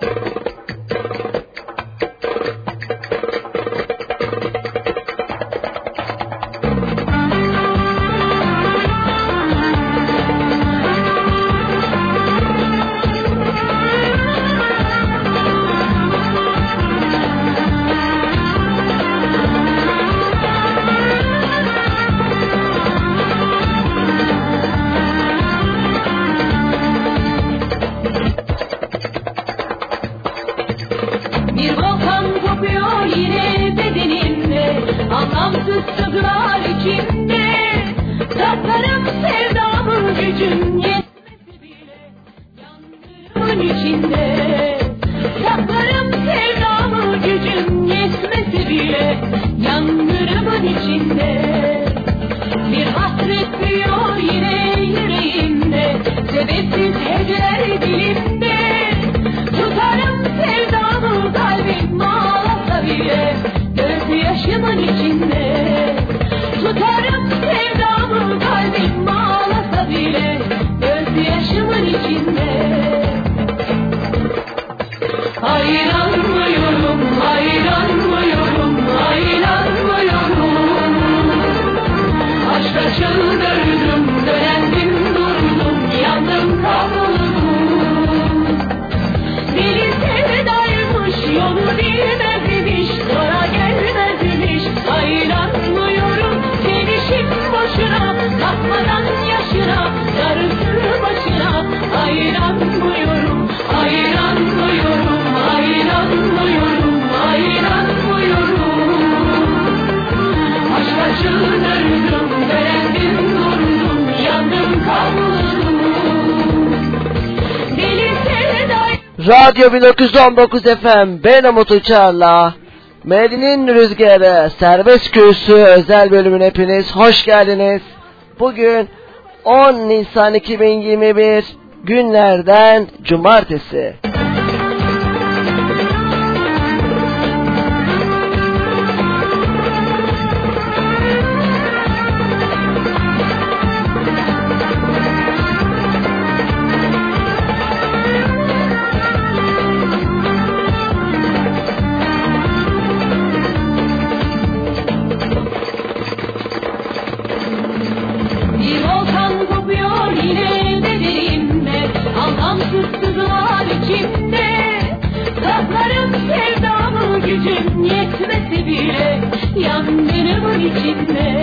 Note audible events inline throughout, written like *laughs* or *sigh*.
you Radyo 1919 FM ben Umut Uçar'la Medine'nin Rüzgarı Serbest Kürsü özel bölümüne hepiniz hoş geldiniz. Bugün 10 Nisan 2021 günlerden cumartesi. keep me.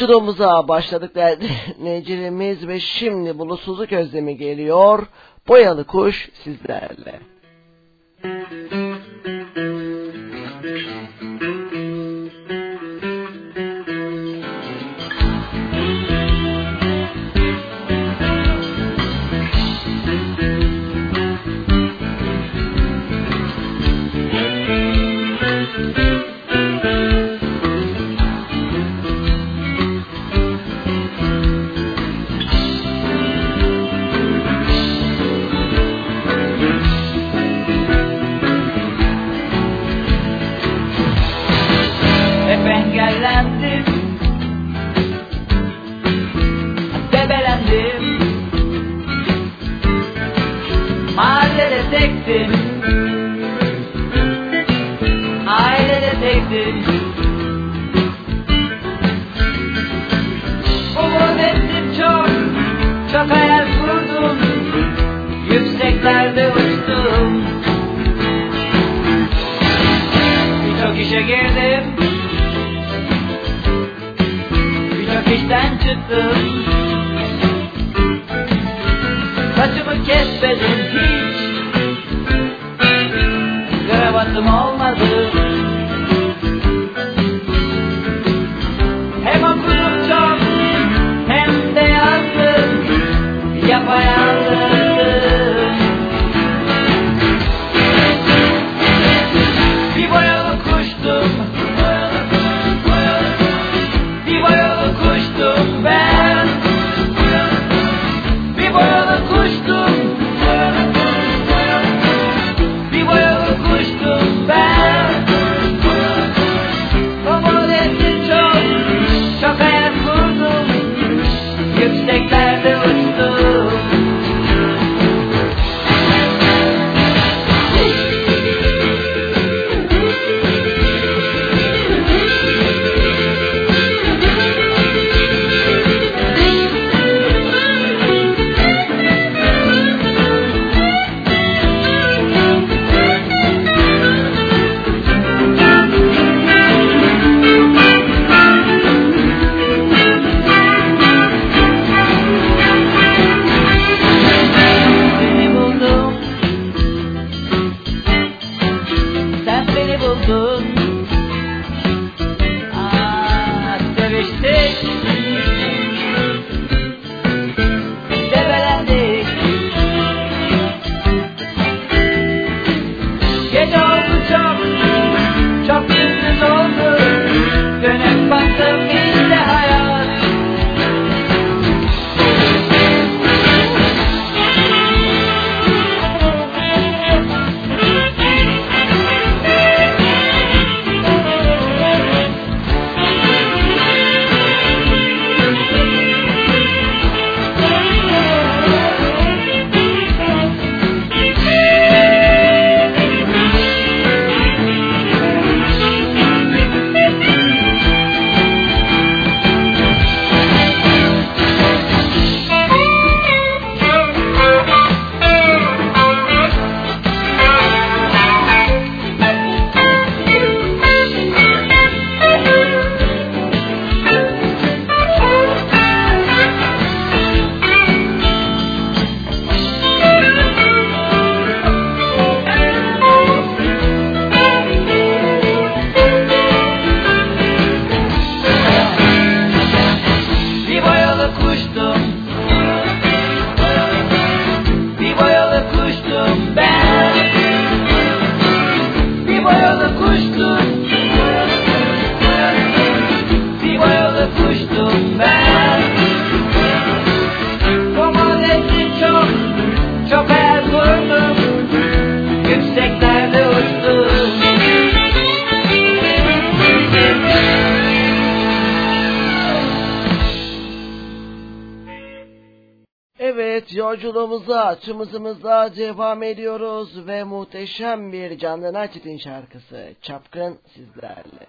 Yolculuğumuza başladık dinleyicilerimiz *laughs* ve şimdi bulutsuzluk özlemi geliyor. Boyalı kuş engellendim. Debelendim. Mahallede tektim. Ailede tektim. acıttın Saçımı kesmedim hiç Tımızımızla devam ediyoruz ve muhteşem bir Candan Açıt'ın şarkısı Çapkın sizlerle.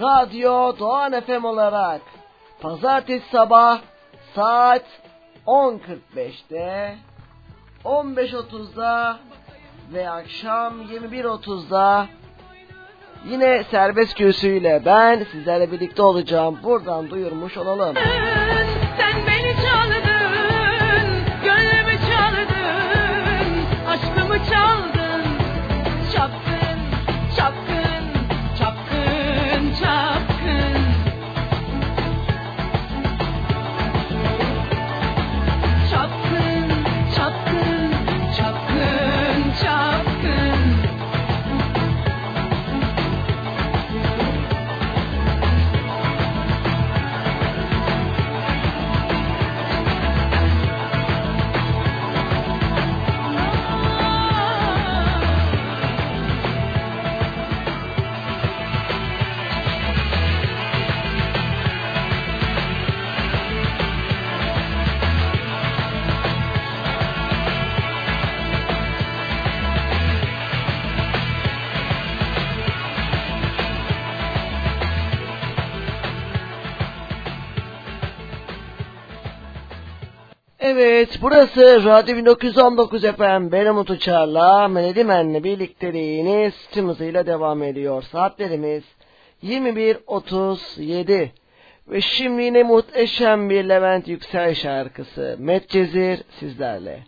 Radyo Doğan FM olarak pazartesi sabah saat 10.45'te 15.30'da ve akşam 21.30'da yine serbest göğsüyle ben sizlerle birlikte olacağım. Buradan duyurmuş olalım. Sen Evet burası Radyo 1919 FM benim Umut Uçar'la Melodi Men'le birlikteliğiniz tüm hızıyla devam ediyor. Saatlerimiz 21.37 ve şimdi yine muhteşem bir Levent Yüksel şarkısı Medcezir sizlerle.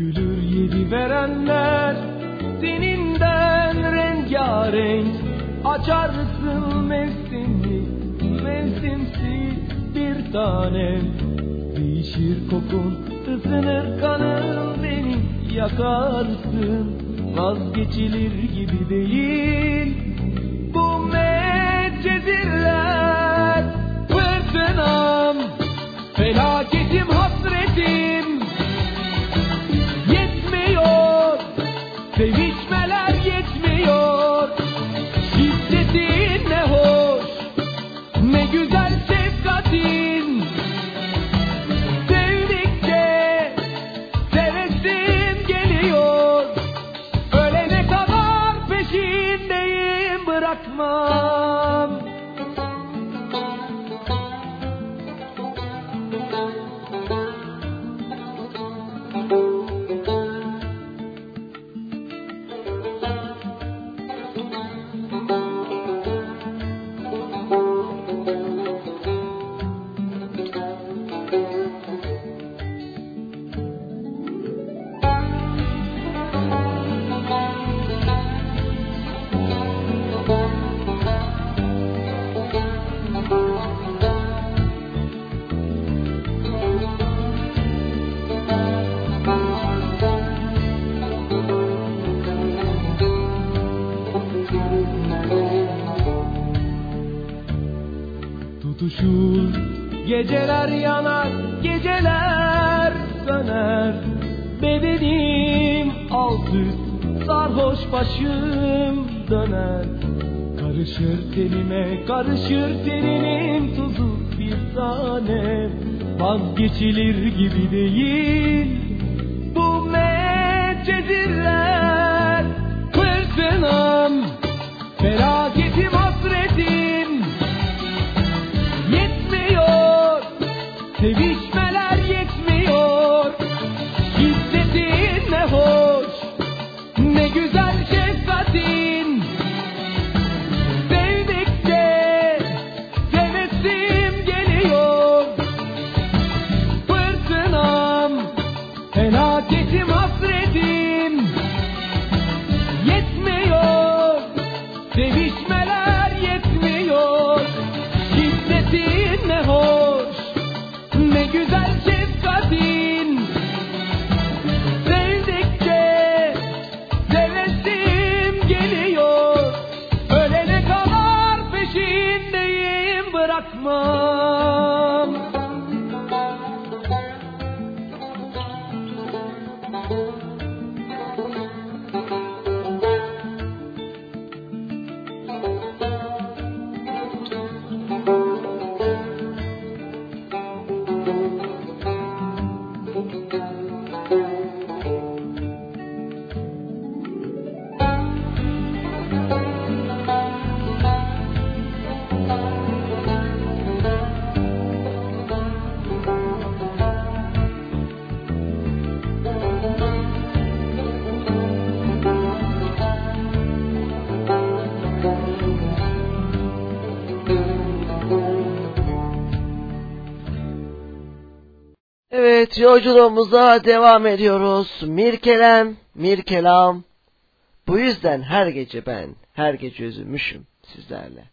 Dökülür yedi verenler. Seninden rengarenk Açarsın mevsimli Mevsimsiz bir tanem Değişir kokun ısınır kanın Beni yakarsın. Vazgeçilir gibi değil. Bu medcezirler Fırtınam Felaketim Geceler yanar Geceler söner Bedenim alt üst Sarhoş başım döner. Karışır tenime Karışır teninin tuzu bir tanem Vazgeçilir gibi değil yolculuğumuza devam ediyoruz. Mirkelem, Mirkelam. Bu yüzden her gece ben, her gece üzülmüşüm sizlerle.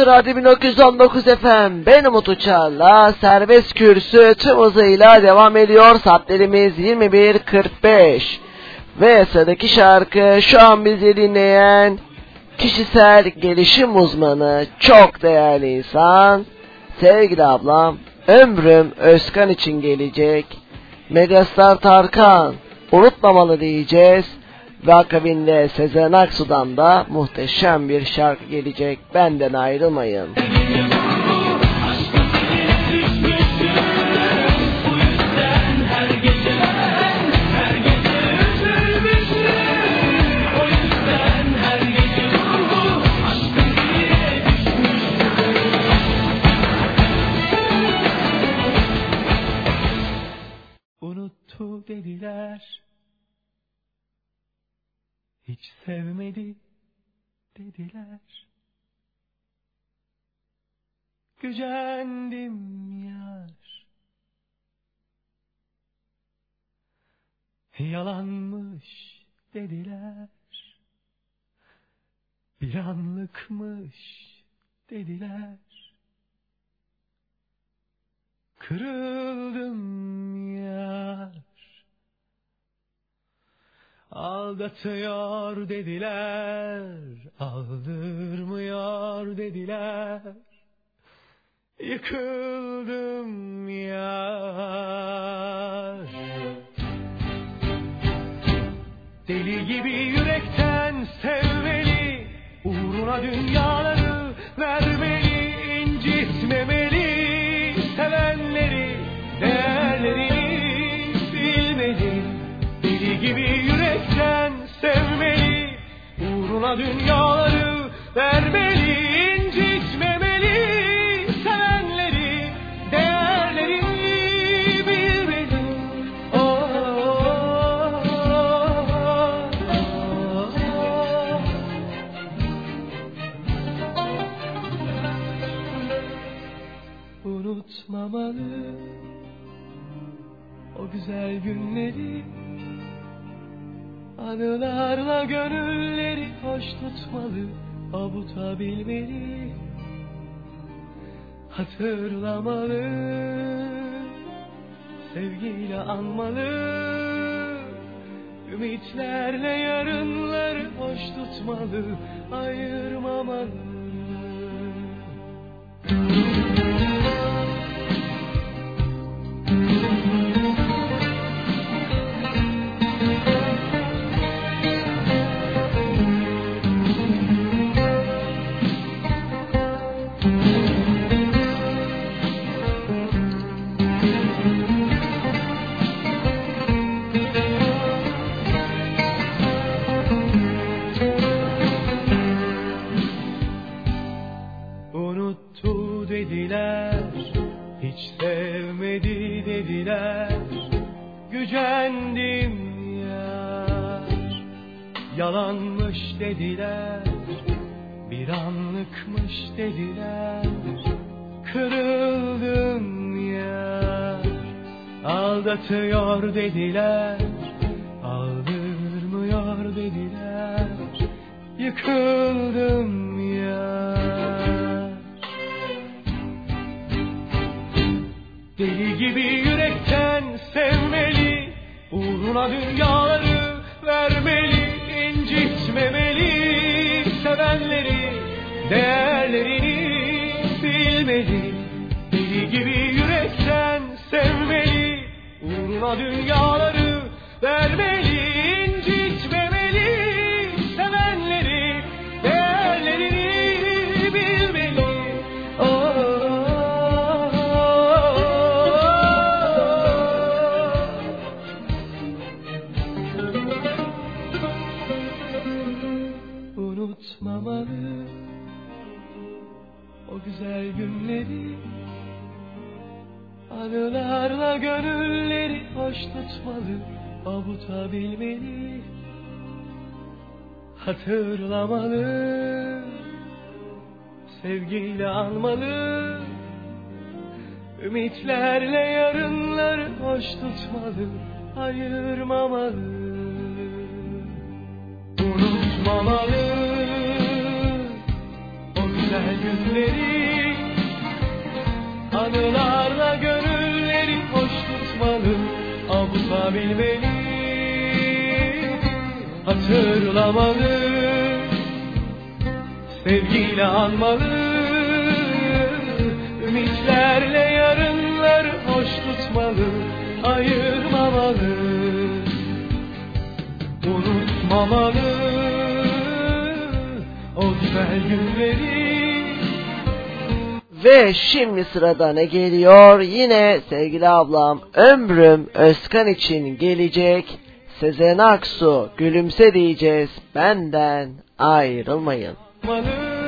Burası Radyo 1919 FM. Ben Umut Uçar'la serbest kürsü tüm hızıyla devam ediyor. Saatlerimiz 21.45. Ve sıradaki şarkı şu an bizi dinleyen kişisel gelişim uzmanı, çok değerli insan, sevgili ablam, ömrüm Özkan için gelecek. Megastar Tarkan, unutmamalı diyeceğiz. Ve akabinde Sezen Aksu'dan da muhteşem bir şarkı gelecek. Benden ayrılmayın. Unuttu sevmedi dediler. Gücendim yar. Yalanmış dediler. Bir anlıkmış dediler. Kırıldım Aldatıyor dediler, aldırmıyor dediler. Yıkıldım yar. Deli gibi yürekten sevmeli, uğruna dünyaları vermeli, incitmemeli, uğruna dünyaları vermeli, incitmemeli, sevenleri, değerlerini bilmeli. Oh, oh, oh. Unutmamalı o güzel günleri Anılarla gönülleri hoş tutmalı Avutabilmeli Hatırlamalı Sevgiyle anmalı. Ümitlerle yarınları hoş tutmalı Ayırmamalı yalanmış dediler. Bir anlıkmış dediler. Kırıldım yar, aldatıyor dediler. Aldırmıyor dediler. Yıkıldım yar. Deli gibi yürekten sevmeli, uğruna dünyaları vermeli, değerlerini bilmeli. Deli gibi yürekten sevmeli, uğruna dünyaları vermeli, tutmalı Avutabilmeli Hatırlamalı Sevgiyle anmalı. Ümitlerle yarınları hoş tutmalı Ayırmamalı. Unutmamalı O güzel günleri Anılarla Hatırlamalı Sevgiyle anmalı Ümitlerle yarınları hoş tutmalı Ayırmamalı Unutmamalı O güzel günleri Ve şimdi sırada ne geliyor? Yine sevgili ablam Ömrüm Özkan için gelecek. Sezen Aksu gülümse diyeceğiz benden ayrılmayın. Malı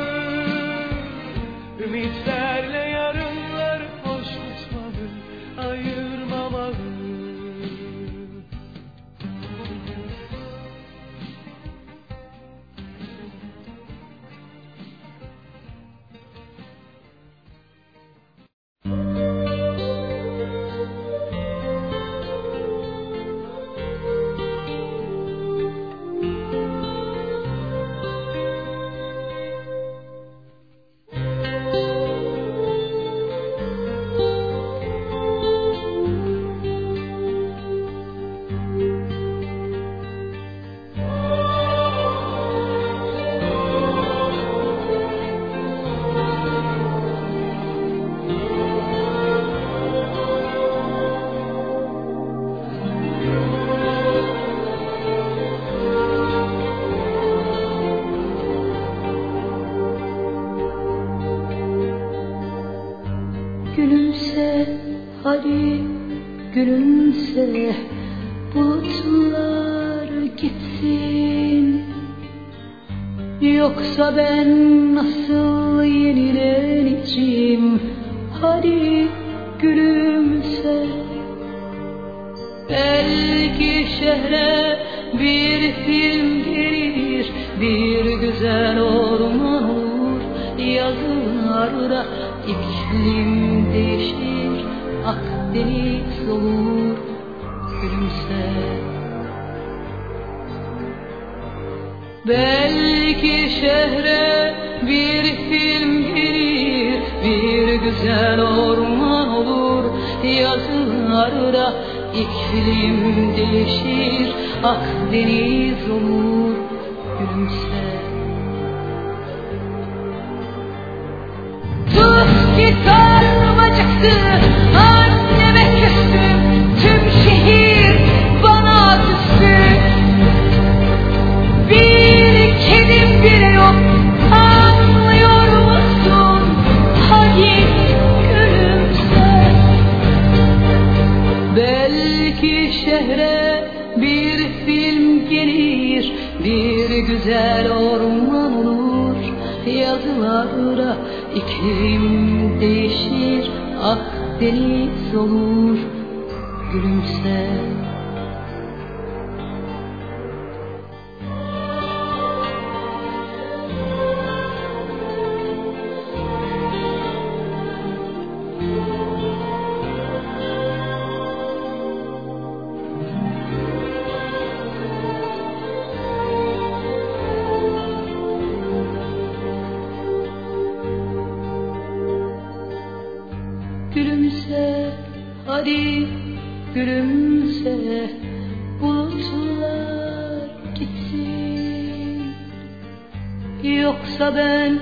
Yoksa ben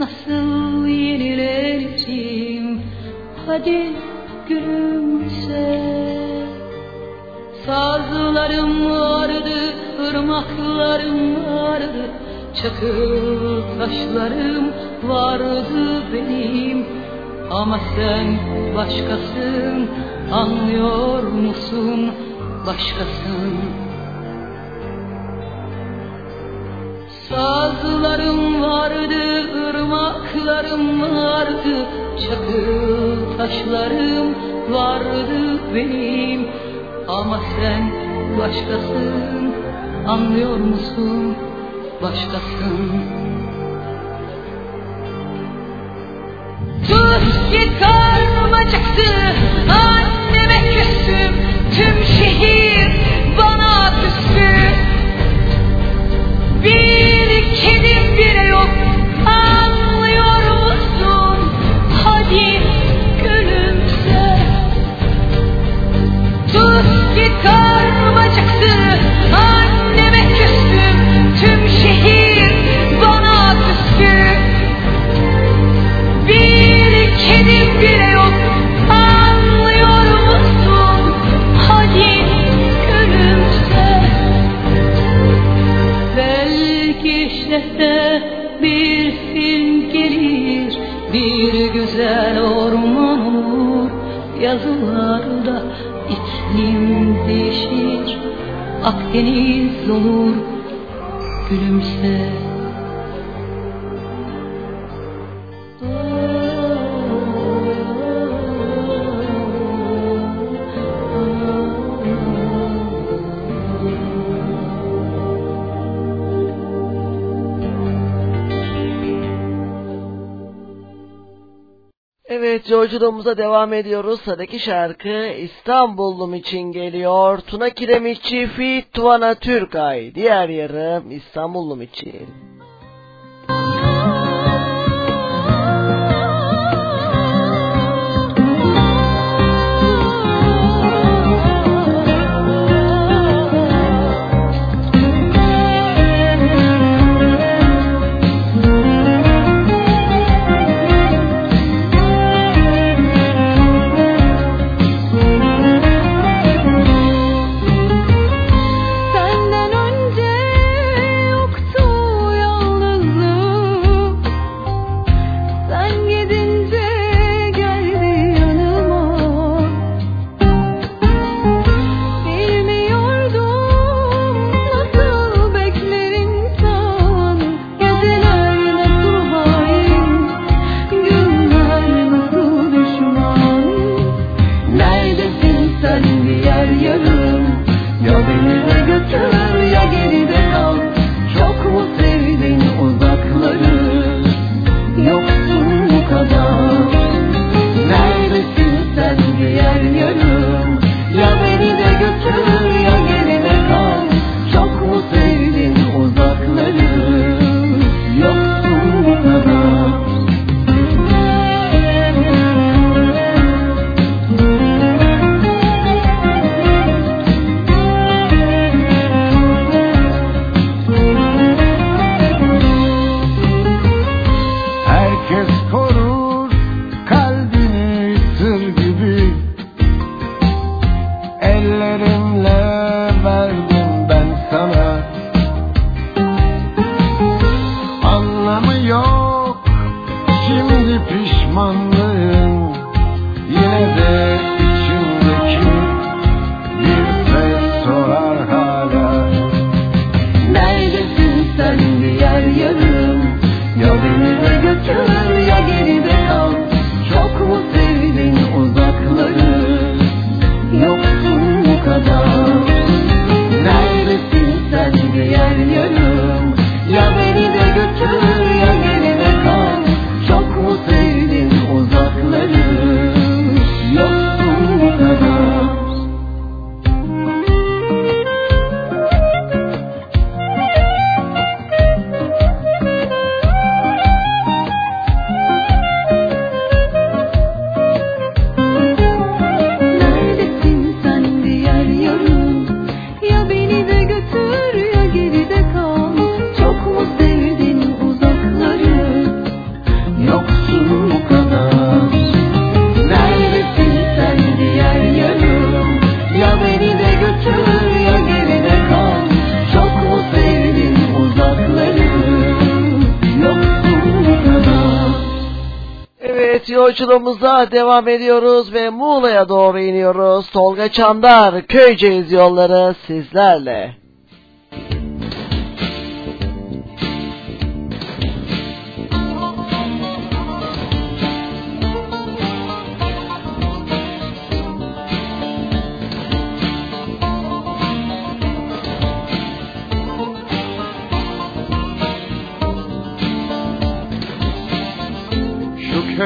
nasıl yenileneceğim Hadi gülümse. Sazlarım vardı, ırmaklarım vardı. Çakıl taşlarım vardı benim. Ama sen başkasın, anlıyor musun? Başkasın. Sazlarım vardı, ırmaklarım vardı Çakıl taşlarım vardı benim. Ama sen başkasın, anlıyor musun? Başkasın. Tut ki karnım acıktı Anneme küstüm Tüm şehir bana küstü. Bir kedim Akdeniz olur Gülümse yolculuğumuza devam ediyoruz. Sıradaki şarkı İstanbullum için geliyor. Tuna Kiremitçi Fit Tuvana Türkay. Diğer yarım İstanbullum için. Yolculuğumuza devam ediyoruz ve Muğla'ya doğru iniyoruz. Tolga Çandar, Köyceğiz yolları sizlerle. Şu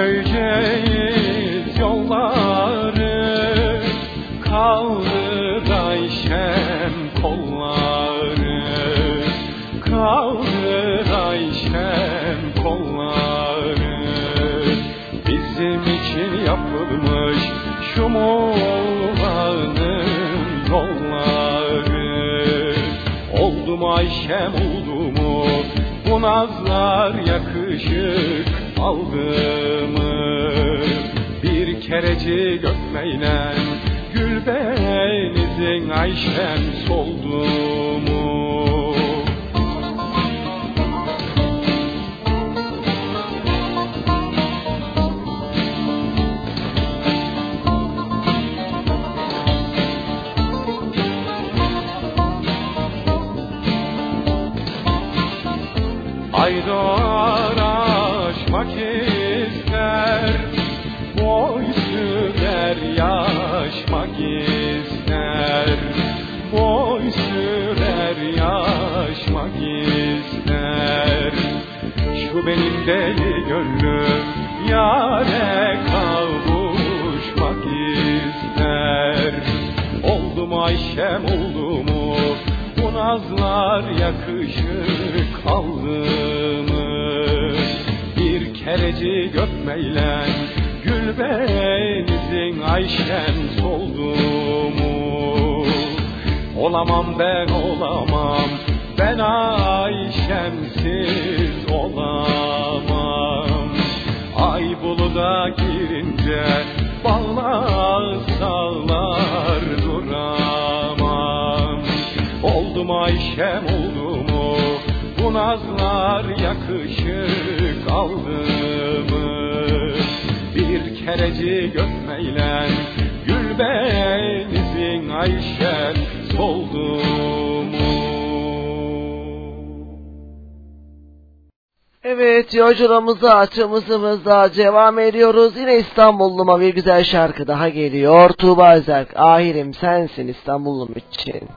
Ayşem oldu mu bu nazlar yakışık aldı mı Bir kereci gökmeyle gül benizin Ayşem soldu mu yaşmak ister. Boy sürer yaşmak ister. Şu benim deli gönlüm Yare kavuşmak ister. Oldu mu Ayşem oldu mu Bu nazlar yakışık aldı mı Bir kereci gökmeyle Gül benizin Ayşem soldu mu Olamam ben olamam. Ben Ayşemsiz olamam. Ay buluda girince Bağlar sağlar duramam. Oldu mu Ayşem oldu mu Bu nazlar yakışık aldı mı Bir kereci gökmeyle Gül benizin Ayşem soldu mu Evet yolculuğumuza tımızımızda devam ediyoruz. Yine İstanbulluma bir güzel şarkı daha geliyor. Tuğba Özerk, ahirim sensin İstanbullum için.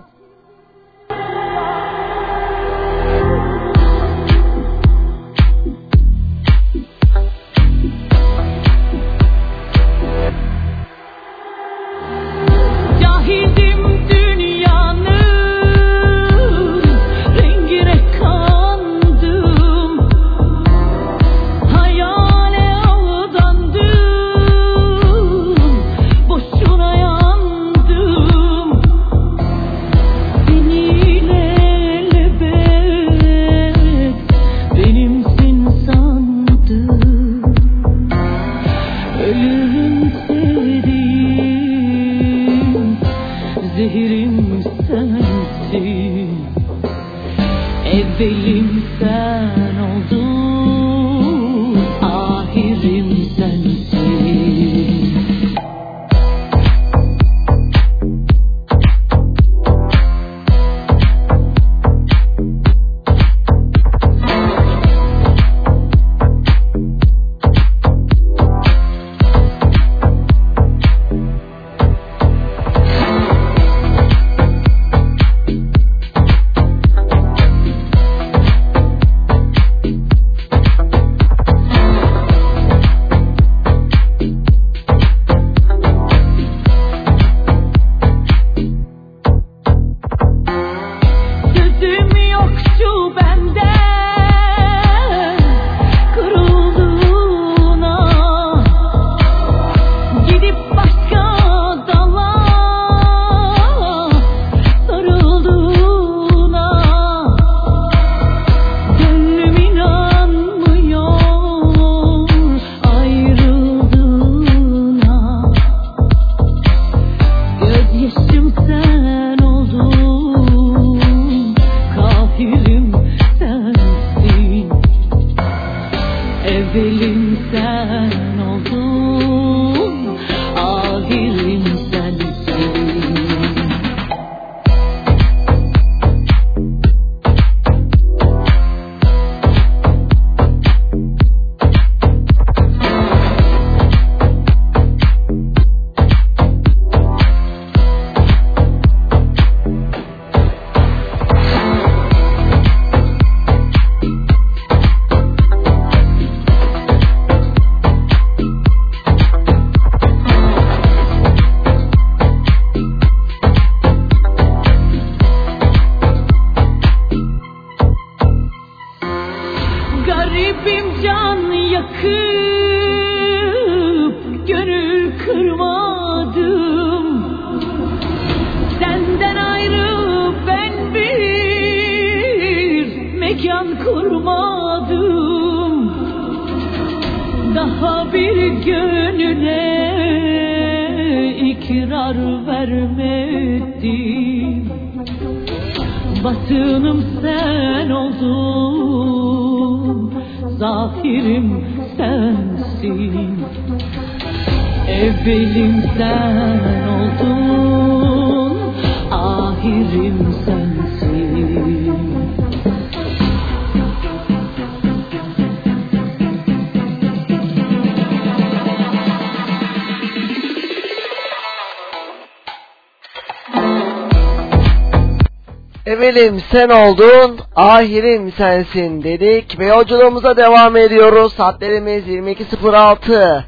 Evelim sen oldun, ahirim sensin dedik ve yolculuğumuza devam ediyoruz. Saatlerimiz 22.06.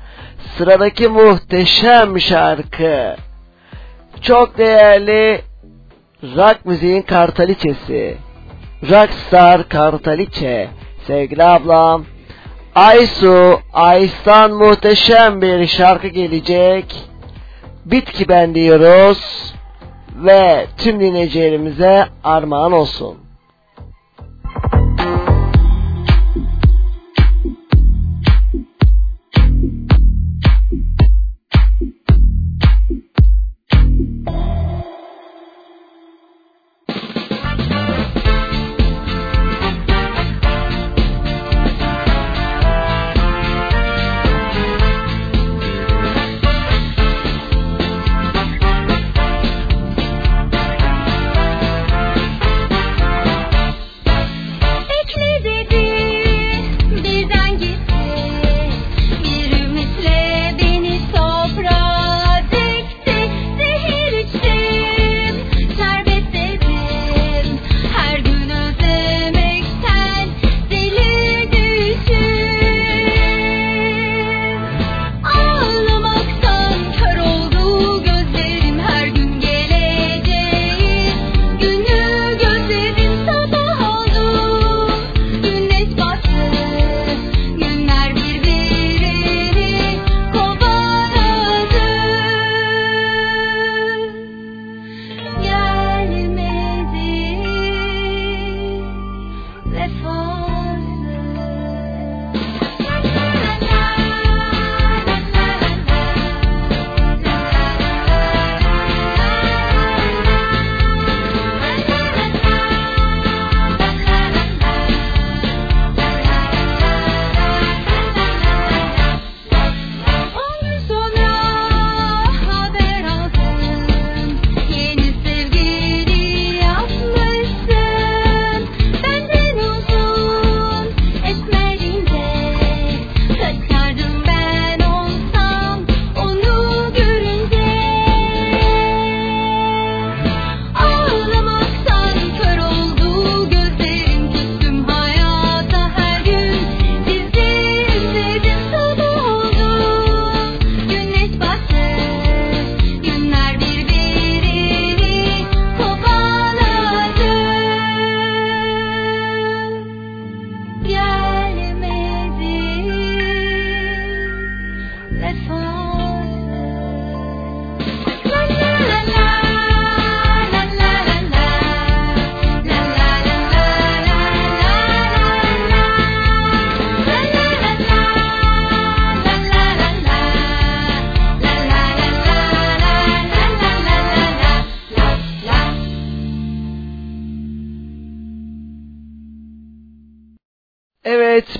Sıradaki muhteşem şarkı. Çok değerli rock müziğin kartaliçesi. Rockstar Kartaliçe. Sevgili ablam. Aysu, Aysan muhteşem bir şarkı gelecek. Bitki ben diyoruz ve tüm dinleyicilerimize armağan olsun.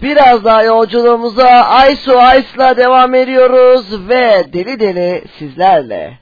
Biraz daha yolculuğumuza Aysu Ice'la devam ediyoruz ve deli deli sizlerle.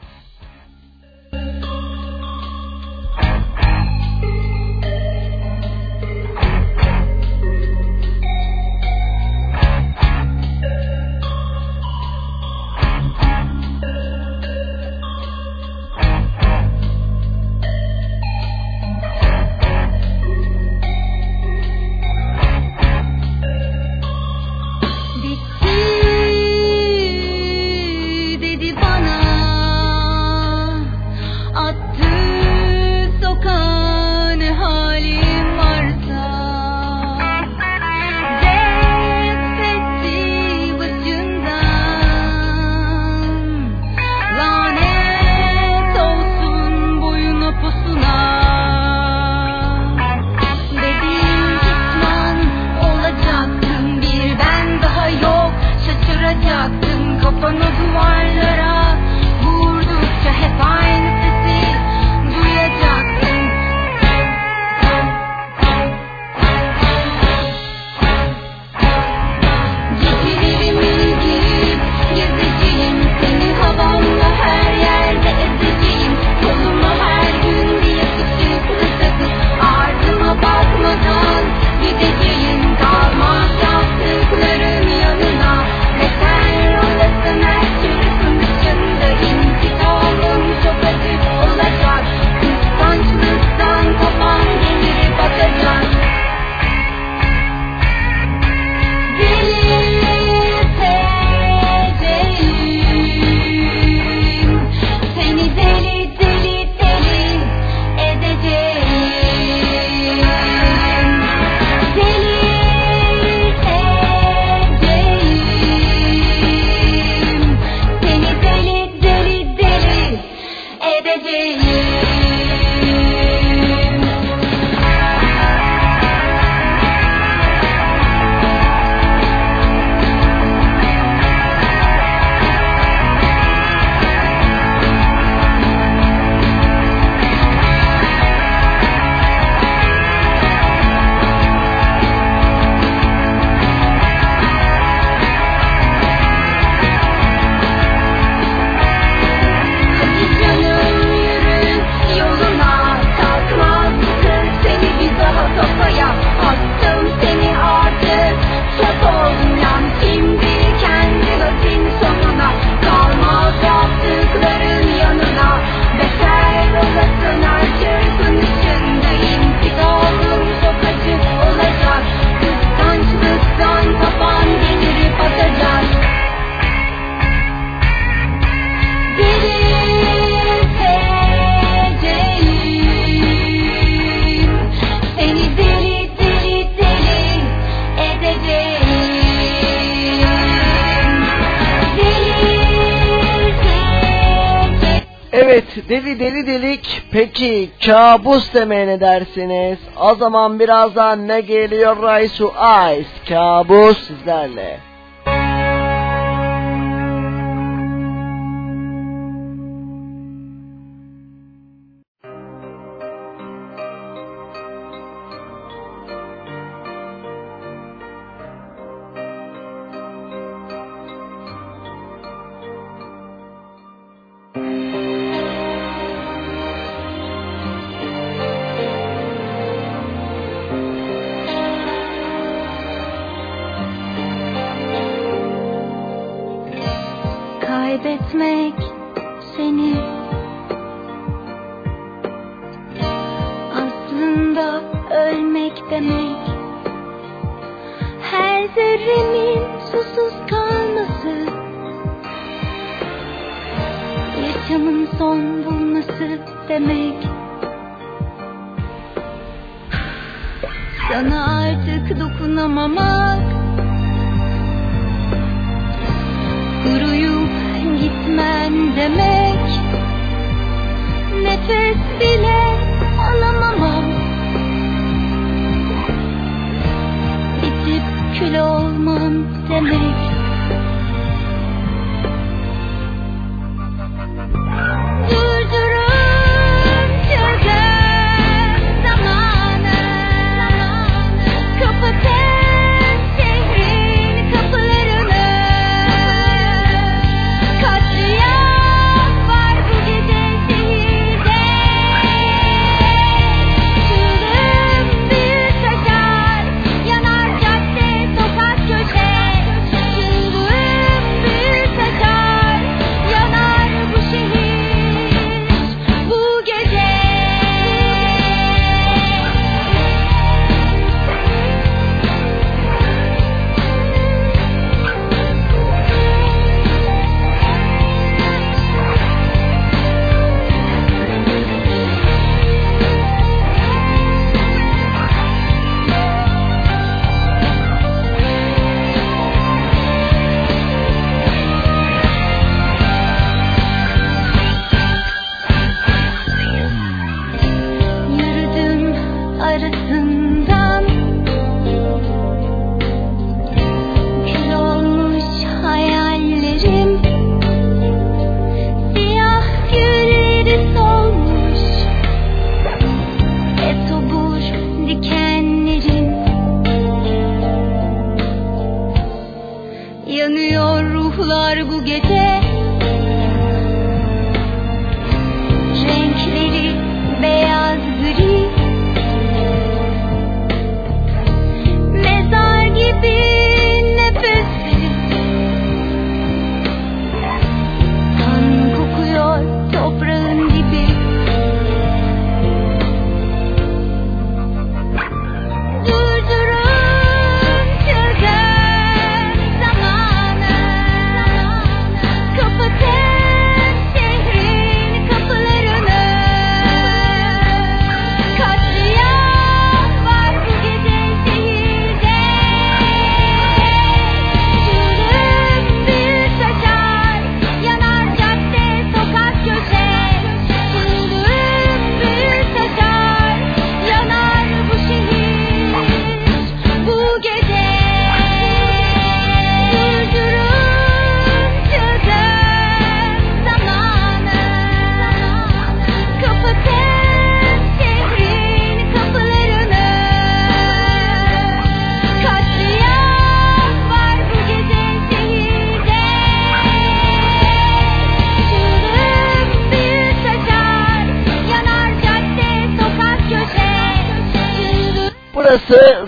Peki kabus demeye ne dersiniz? O zaman birazdan ne geliyor Raisu Ice? Kabus sizlerle.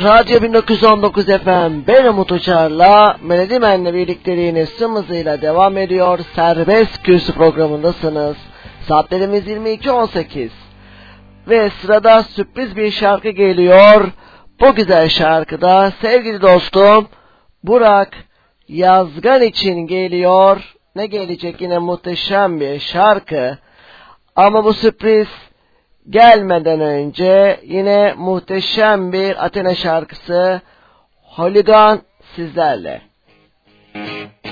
Radyo 1919 FM. Ben Umut Uçar'la Melodimen'le birlikteliğiniz tüm hızıyla devam ediyor. Serbest Kürsü programındasınız. Saatlerimiz 22.18. Ve sırada sürpriz bir şarkı geliyor. Bu güzel şarkıda sevgili dostum Burak Yazgan için geliyor. Ne gelecek yine muhteşem bir şarkı. Ama bu sürpriz gelmeden önce yine muhteşem bir Athena şarkısı Holigan sizlerle. Burası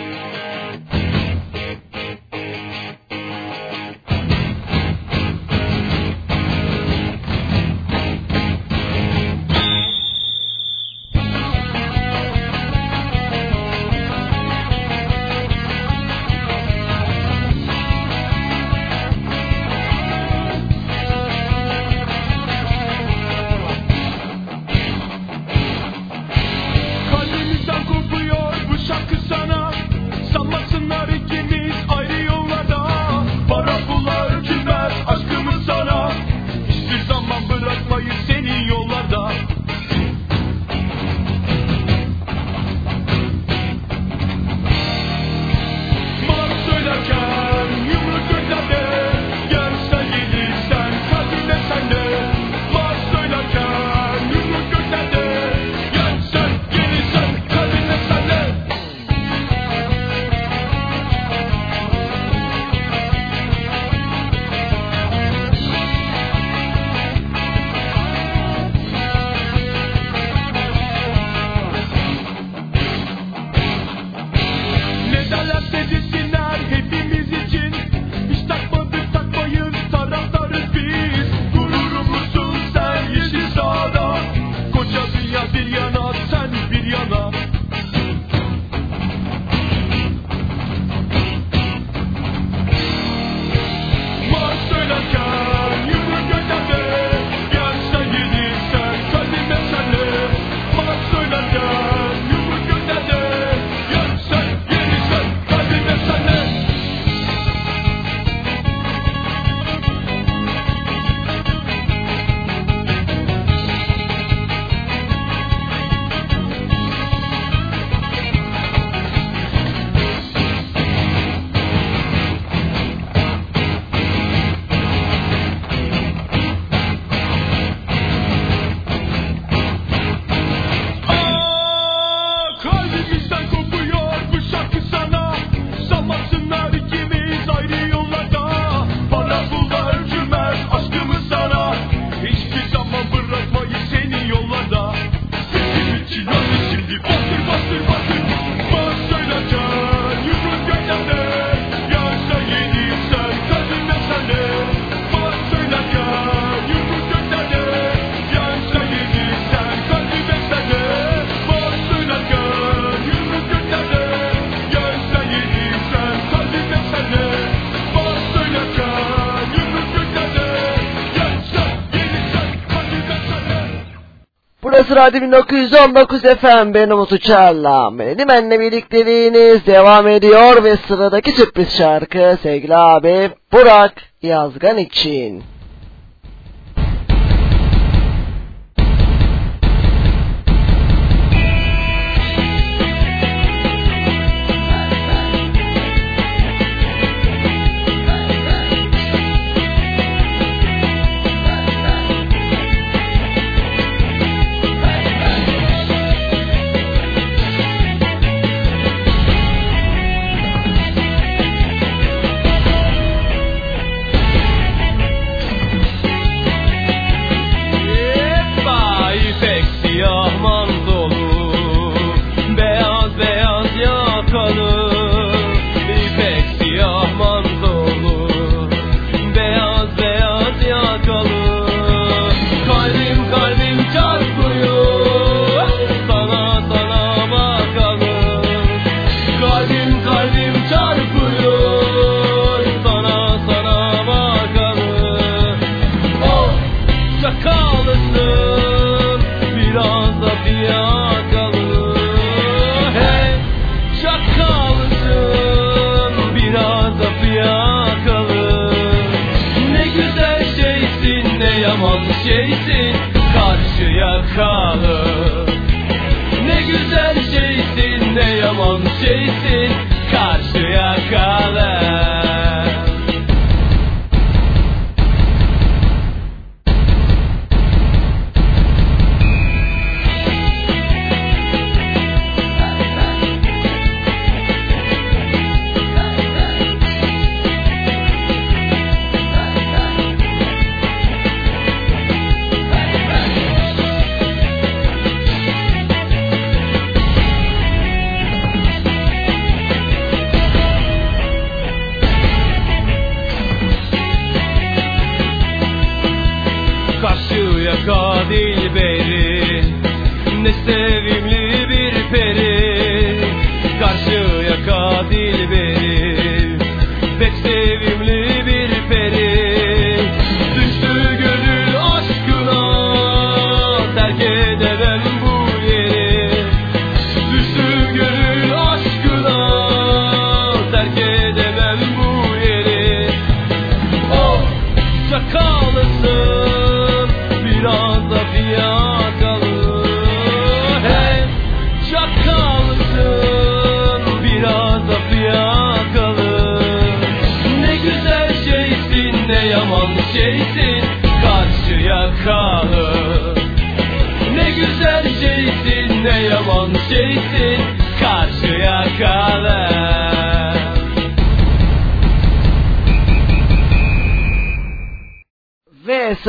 Radyo 1919 FM ben Umut Uçar'la benimle birlikteliğiniz devam ediyor ve sıradaki sürpriz şarkı sevgili abi Burak Yazgan için.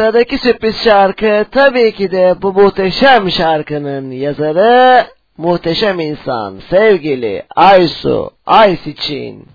sıradaki sürpriz şarkı tabii ki de bu muhteşem şarkının yazarı muhteşem insan sevgili Aysu Aysiçin.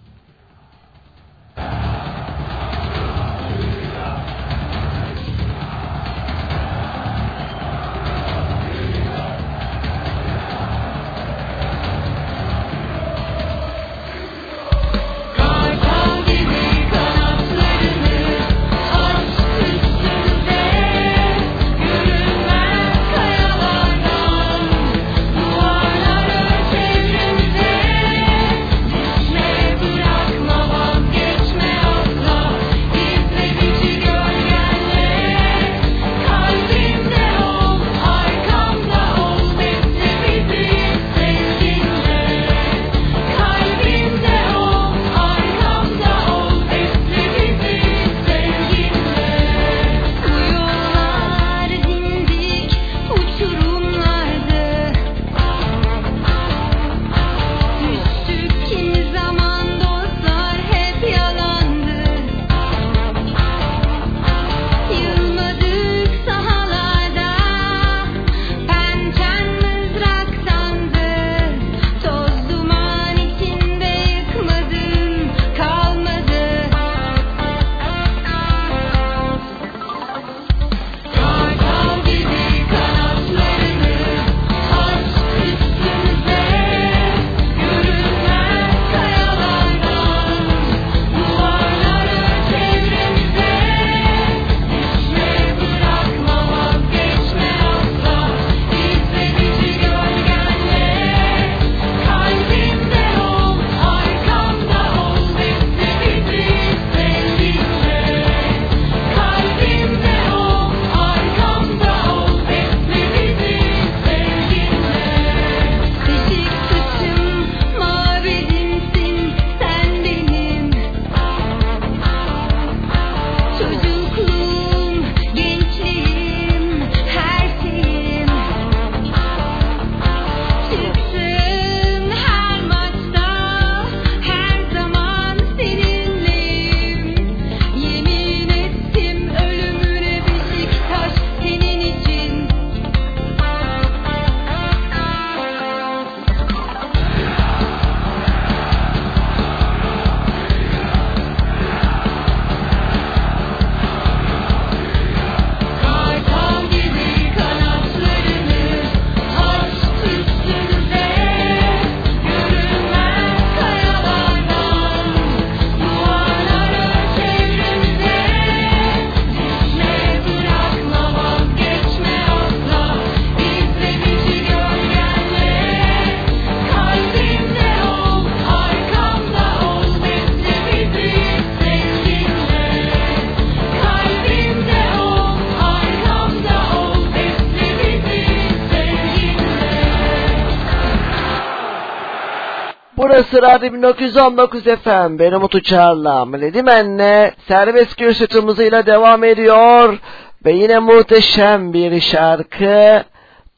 Esrar 1919 efendim. Benim Umut Uçar'la Meledim Anne serbest görüş ile devam ediyor. Ve yine muhteşem bir şarkı.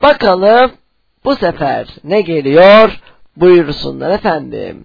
Bakalım bu sefer ne geliyor? Buyursunlar efendim.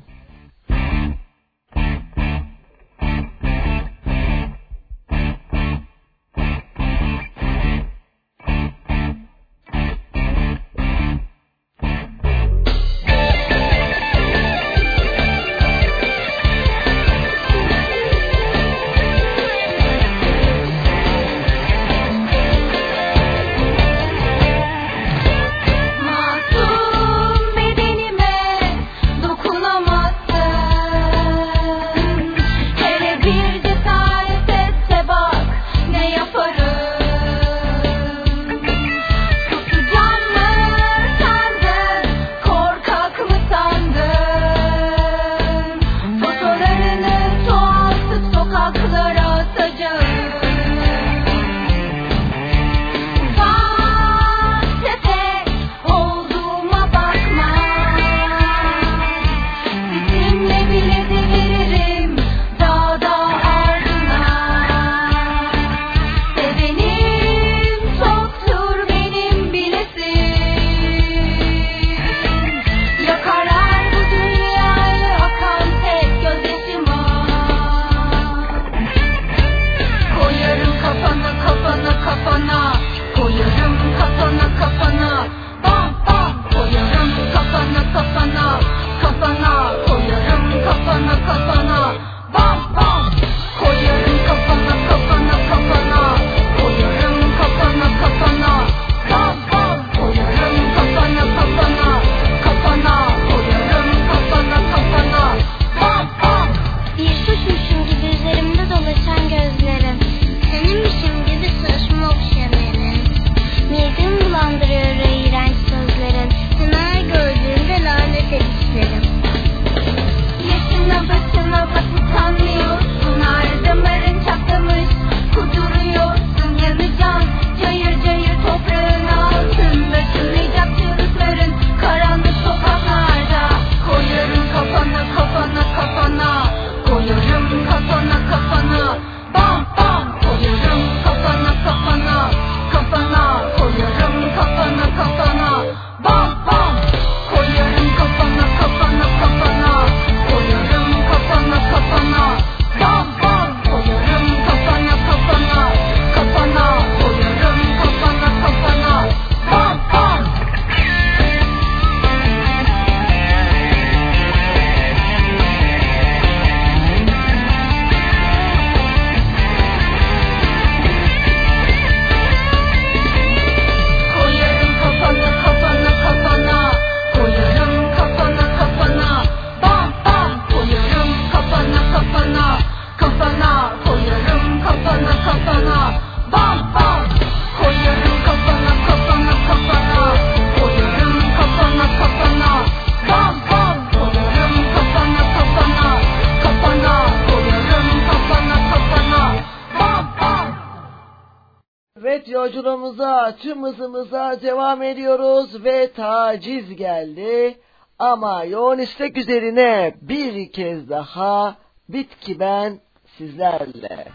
devam ediyoruz ve taciz geldi. Ama yoğun istek üzerine bir kez daha bitki ben sizlerle.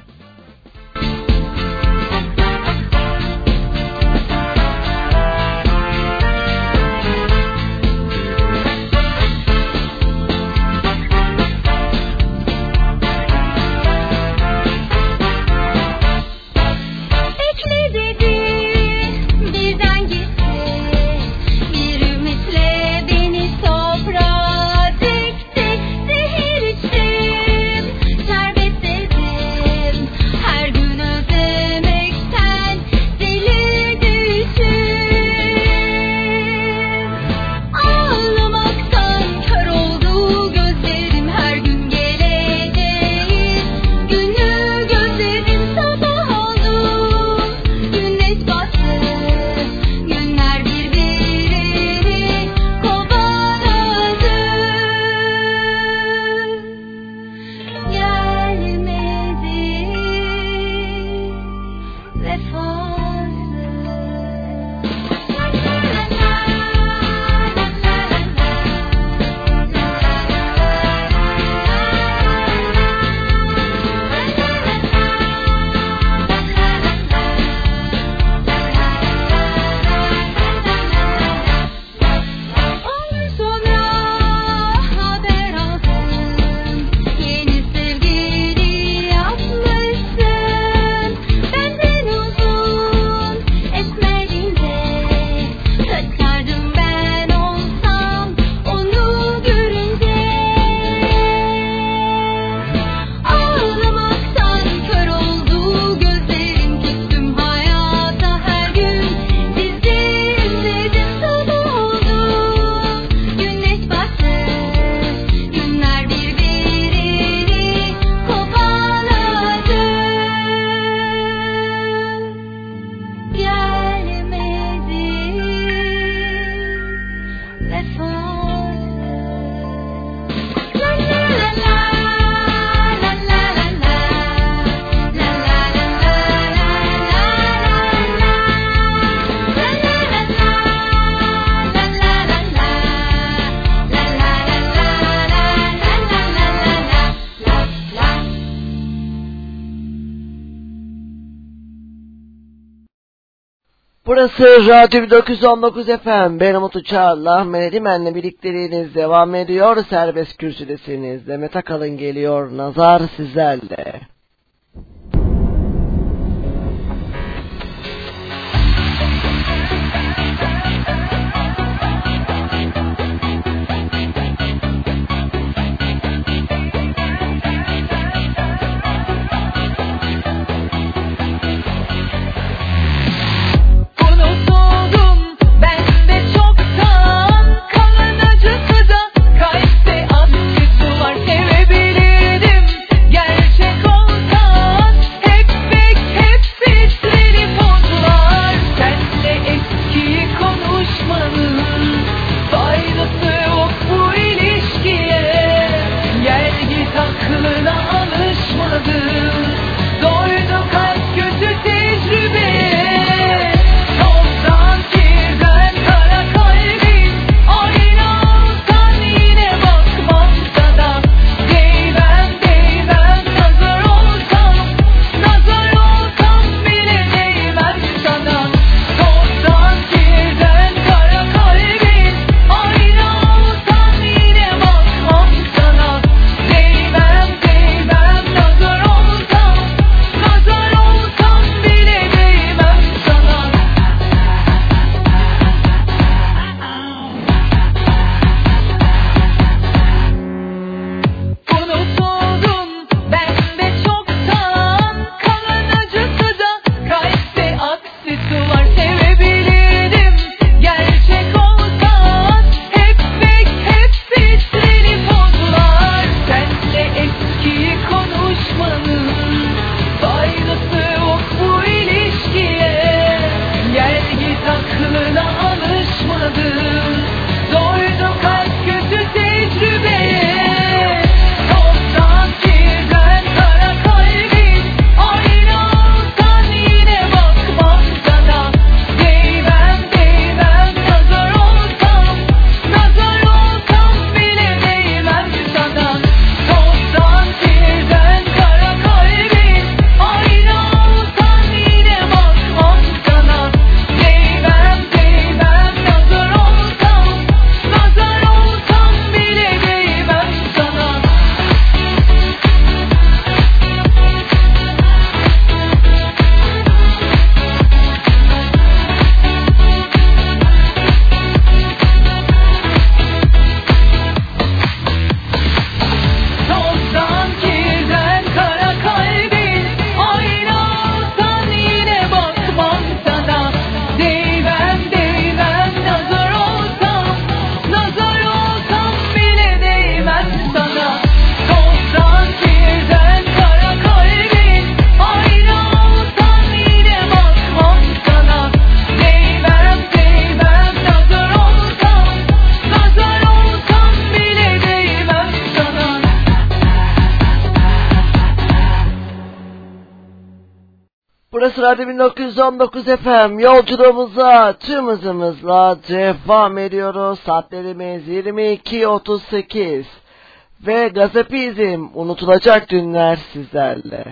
Burası Radyo 1919 FM. Ben Umut Uçar'la Meledimen'le birlikteliğiniz devam ediyor. Serbest kürsüdesiniz. Demet Akalın geliyor. Nazar sizlerle. 1919 FM yolculuğumuza tüm hızımızla devam ediyoruz. Saatlerimiz 22.38 ve Gazapizm unutulacak günler sizlerle.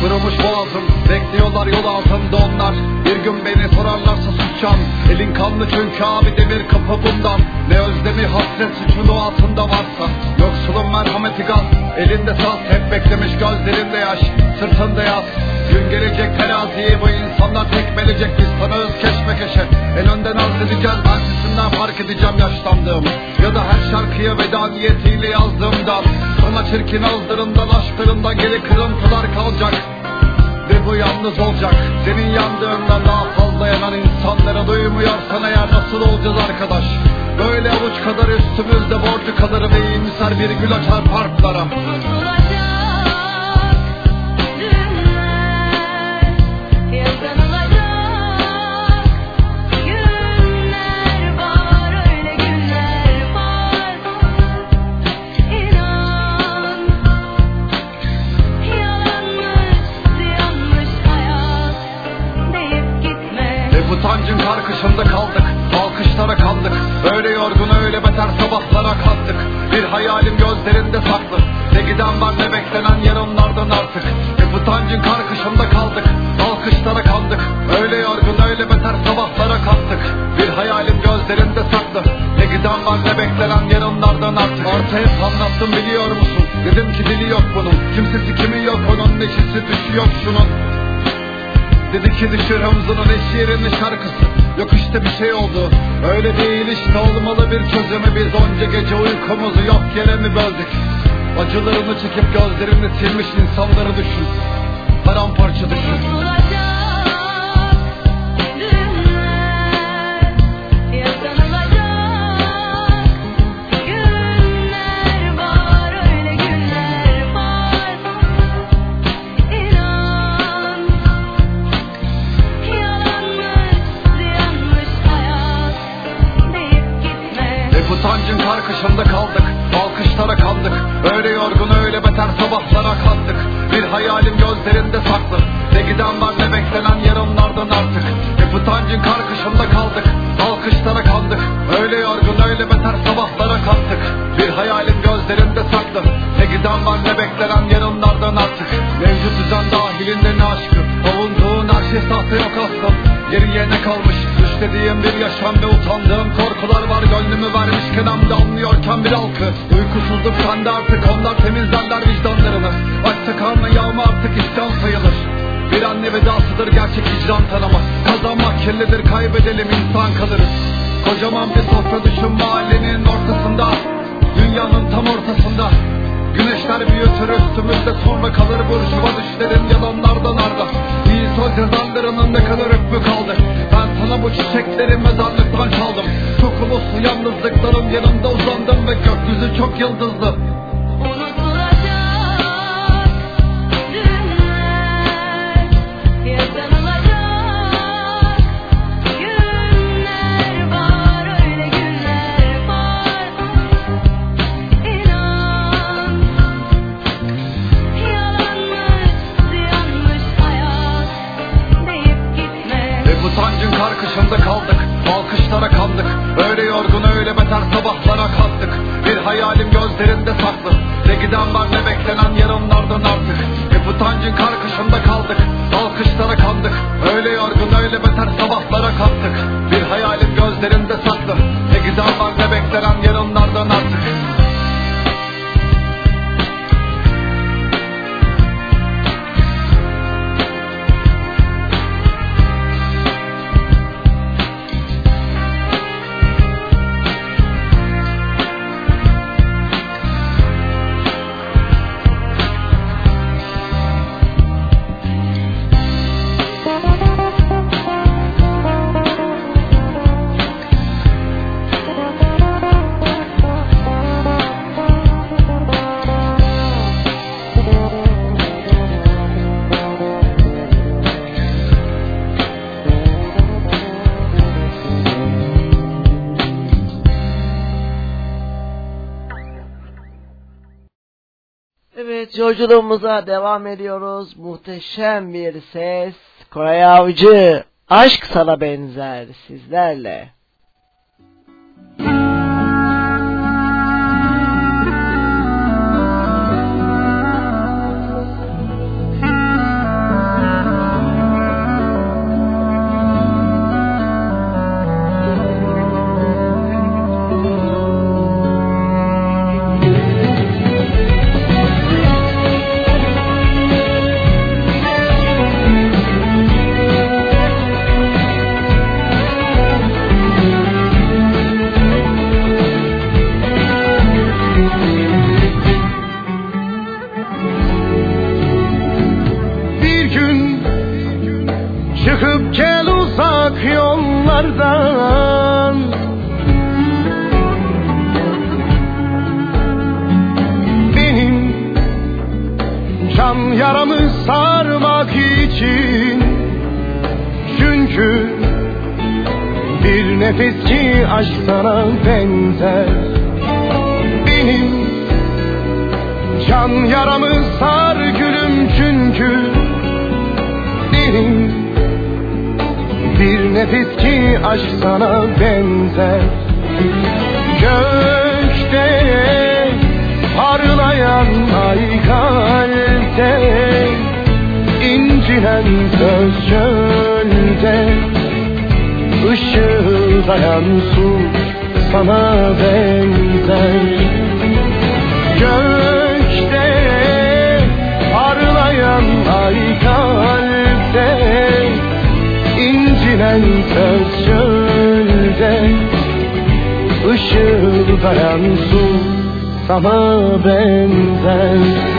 Kırılmış boğazım Bekliyorlar yol altında onlar. Bir gün beni sorarlarsa susacağım Elin kanlı çünkü abi demir kapı bundan. Ne özlemi hasret suçun altında varsa. Yoksulun merhameti gaz. Elinde saz hep beklemiş gözlerinde yaş. Sırtında yaz. Gün gelecek teraziyi bu insanlar tekmelecek. Biz tanığız keşmekeşe En önden arz edeceğiz. Ben sesinden fark edeceğim yaşlandığım. Ya da her şarkıya veda niyetiyle yazdığımdan. Sonra çirkin ağızlarından aşklarından geri kırıntılar kalacak ve bu yalnız olacak. Senin yandığından daha fazla yanan insanlara duymuyorsan eğer nasıl olacağız arkadaş? Böyle avuç kadar üstümüzde borcu kadar ve iyimser bir gül açar parklara utancın karkışında kaldık Alkışlara kaldık Öyle yorgun öyle beter sabahlara kalktık Bir hayalim gözlerinde saklı. Ne giden var ne beklenen yarınlardan artık. Bir utancın karkışında kaldık Alkışlara kandık. Öyle yorgun öyle beter sabahlara kattık. Bir hayalim gözlerinde saklı. Ne giden var ne beklenen yarınlardan artık. Artı hep anlattım biliyor musun? Dedim ki dili yok bunun. Kimsesi kimi yok onun neşesi düşü yok şunun Dedi ki düşür Hamza'nın eş yerinin şarkısı. Yok işte bir şey oldu. Öyle değil işte olmalı bir çözümü. Biz onca gece uykumuzu yok yere mi böldük? Acılarını çekip gözlerini silmiş insanları düşün. Paramparça düşün Utancın karkışında kaldık Alkışlara kandık. Öyle yorgun öyle beter sabahlara kattık. Bir hayalim gözlerinde saklı. Ne giden var ne beklenen yarınlardan artık. Hep utancın karkışında kaldık Alkışlara kandık. Öyle yorgun öyle beter sabahlara kattık. Bir hayalim gözlerinde saklı. Ne giden var ne beklenen yarınlardan artık. Mevcut düzen dahilinde ne aşkı? Avunduğun her şey sahte yok asla Geriye ne kalmış Düşlediğim bir yaşam ve utandığım korkular var Gönlümü vermişken hem de anlıyorken bir halkı. Uykusuzluk sende artık onlar temizlerler vicdanlarını. Açsa karnı yağma artık isyan sayılır. Bir anne vedasıdır gerçek icran tanıma Kazanmak kirlidir kaybedelim insan kalırız. Kocaman bir sofra düşün mahallenin ortasında Dünyanın tam ortasında Güneşler büyütür üstümüzde sonra kalır burjuva düşlerin yalanlardan arda İyi söz yazarlarının ne kadar hükmü kaldı. Ben sana bu çiçekleri mezarlıktan çaldım. Çok uluslu yalnızlıklarım yanımda uzandım Ve gökyüzü çok yıldızlı utancın karkışında kaldık Alkışlara kandık. Öyle yorgun öyle beter sabahlara kattık Bir hayalim gözlerinde saklı. Ne giden var ne beklenen yarınlardan artık. Hep utancın karkışında kaldık Alkışlara kandık. Öyle yorgun öyle beter sabahlara kattık Bir hayalim gözlerinde saklı. Ne giden var ne beklenen yarınlardan yolculuğumuza devam ediyoruz. Muhteşem bir ses. Koray Avcı. Aşk sana benzer sizlerle. Benzer. Gökte parlayan ay kalpte incinen söz çölde Işıldayan su sana benzer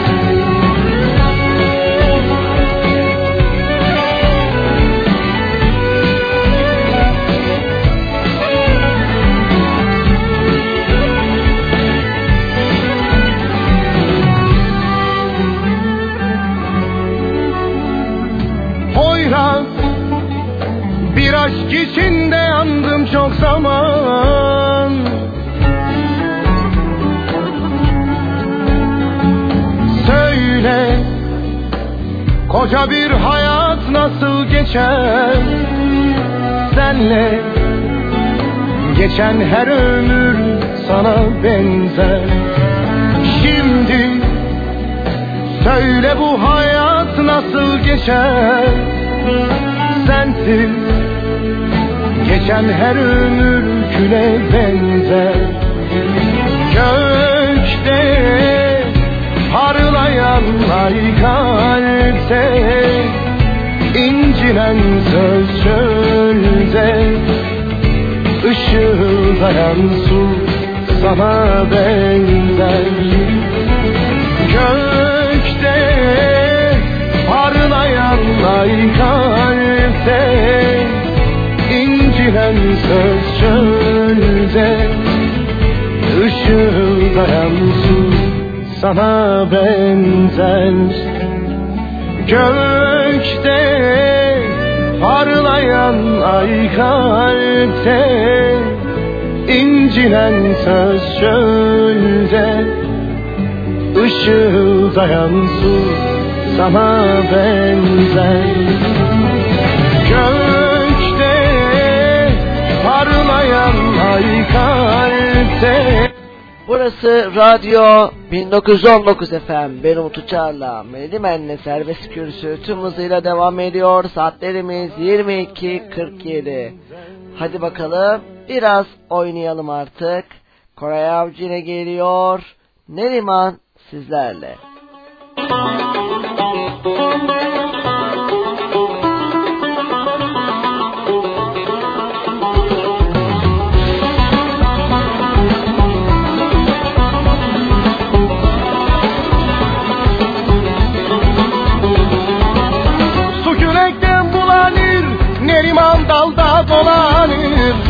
nasıl geçer Senle? Geçen her ömür sana benzer. Şimdi Söyle bu hayat nasıl geçer? Sensiz Geçen her ömür küle benzer. Gökte Parlayan ay kalpte incinen söz çölde Işıldayan su sana benzer. Gökte parlayan ay kalpte incinen söz çölde Işıldayan su sana benzer. Gökte parlayan ay kalpte incinen söz çölde Işıldayan su sana benzer. Gökte parlayan ay kalpte Burası Radyo 1919 FM. Benim Umut Uçar'la Melimen'le serbest kürsü tüm hızıyla devam ediyor. Saatlerimiz 22.47. Hadi bakalım biraz oynayalım artık. Koray Avcı yine geliyor. Neriman sizlerle. Su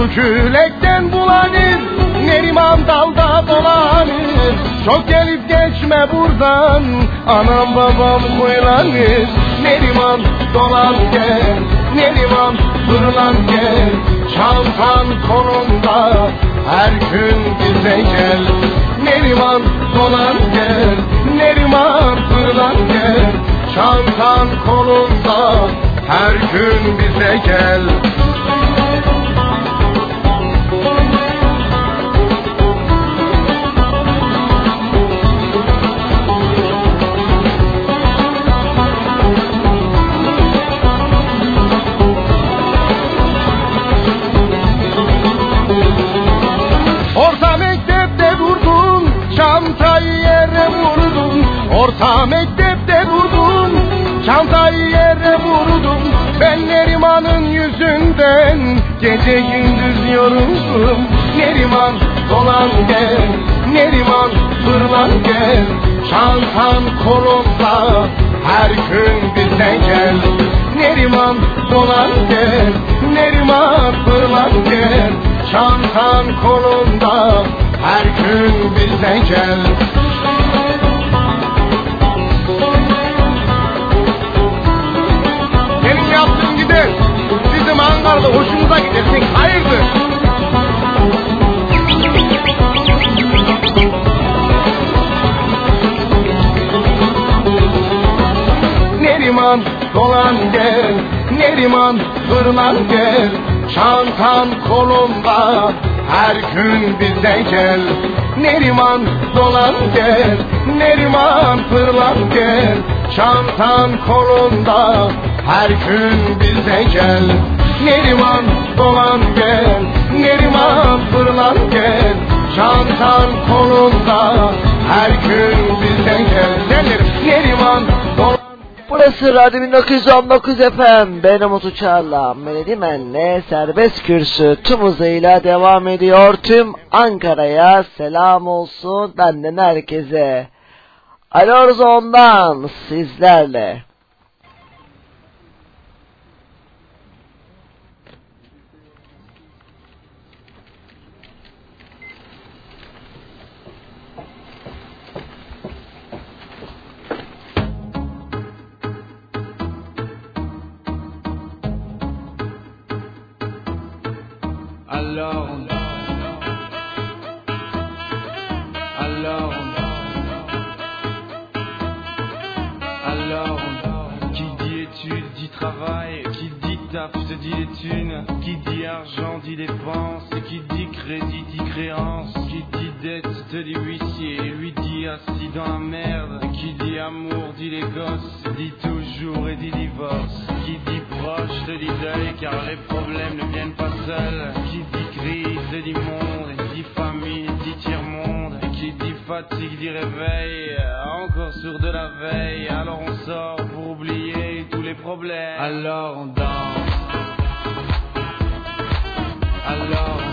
Su külekten bulanır, Neriman dalda dolanır. Çok gelip geçme buradan, anam babam huylanır. Neriman dolan gel, Neriman fırlan gel. Çantan kolunda, her gün bize gel. Neriman dolan gel, Neriman fırlan gel. Çantan kolunda her gün bize gel Orta mektepte durdum, çantayı yere vurdum. Ben Neriman'ın yüzünden gece gündüz yoruldum. Neriman dolan gel, Neriman fırlan gel. Çantan kolumda, her gün bize gel. Neriman dolan gel, Neriman fırlan gel. Çantan kolunda her gün bize gel bizim Ankara'da hoşumuza gidersin hayırdır? Neriman dolan gel Neriman fırlan gel. Çantan kolunda her gün bize gel. Neriman dolan gel Neriman fırlan gel. Çantan kolunda Her gün bize gel Neriman dolan gel Neriman fırlan gel Çantan kolunda Her gün bize gel Nedir Neriman dolan Burası Radyo 1919 FM. Ben Umut Uçar'la Melodimen'le serbest kürsü tüm hızıyla devam ediyor. Tüm Ankara'ya selam olsun benden herkese. Aloruz ondan sizlerle. Alors on danse. Alors on danse. Alors on danse. Qui dit études dit travail taf dit les thunes, qui dit argent dit dépense, qui dit crédit dit créance, qui dit dette te dit huissier, lui dit assis dans la merde, qui dit amour dit les gosses, dit toujours et dit divorce, qui dit proche te dit deuil car les problèmes ne viennent pas seuls, qui dit crise te dit monde, dit famille dit tiers-monde, qui dit fatigue dit réveil, encore sur de la veille, alors on sort pour oublier les problèmes, alors on danse, alors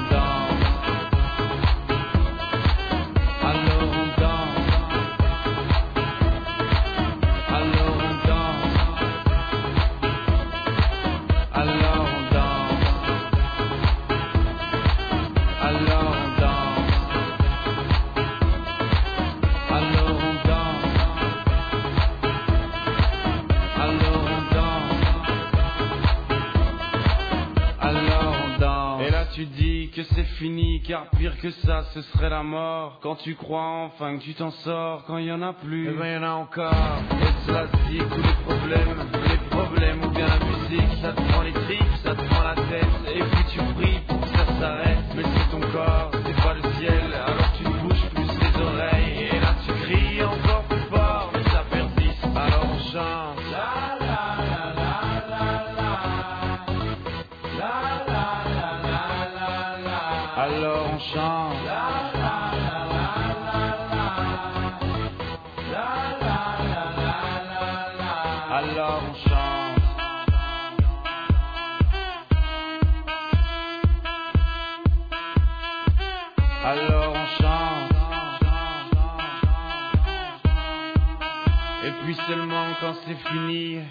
que c'est fini, car pire que ça, ce serait la mort. Quand tu crois enfin que tu t'en sors, quand il y en a plus, eh ben y en a encore. Et cela dit, tous les problèmes, les problèmes ou bien la musique, ça te prend les tripes, ça te prend la tête, et puis tu pries pour que ça s'arrête. Mais c'est ton corps, c'est fini,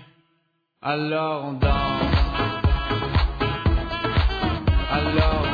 alors on danse. Alors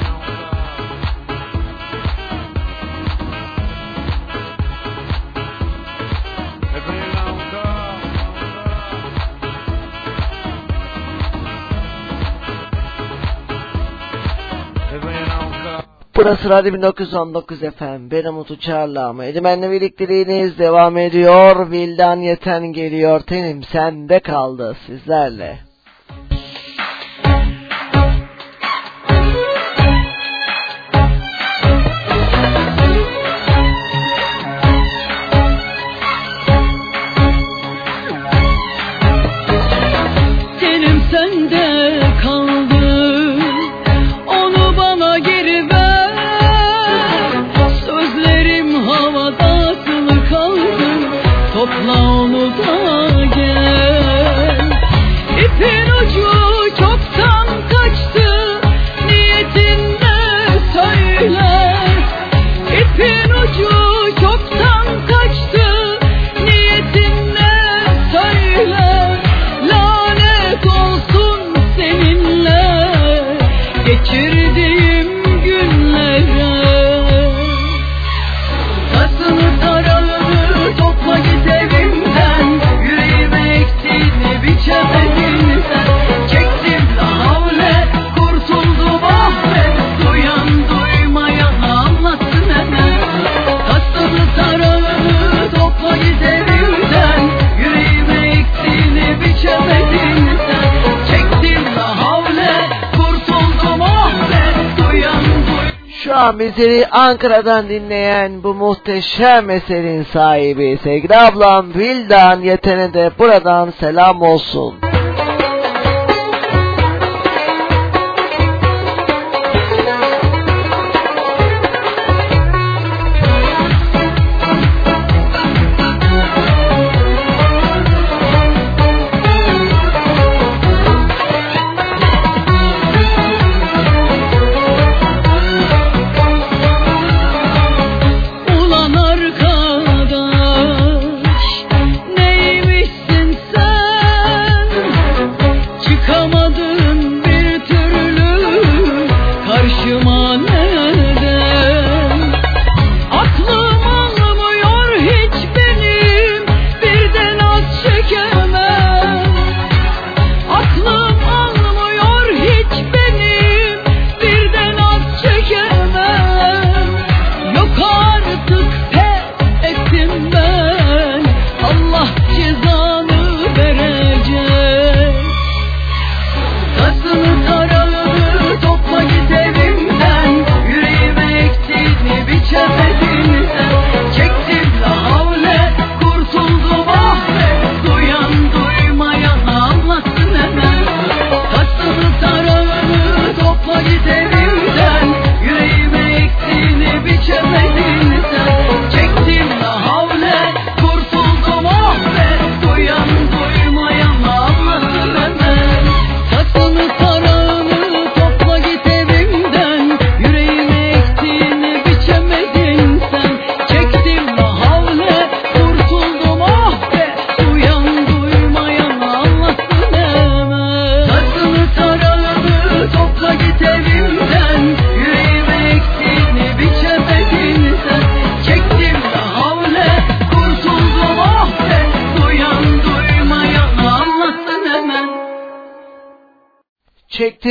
Burası Radyo 1919 FM. Ben Umut Uçar'la ama Edimen'le birlikteliğiniz devam ediyor. Vildan Yeten geliyor. Tenim sende kaldı sizlerle. Bizleri Ankara'dan dinleyen bu muhteşem eserin sahibi sevgili ablam Vildan Yeten'e de buradan selam olsun.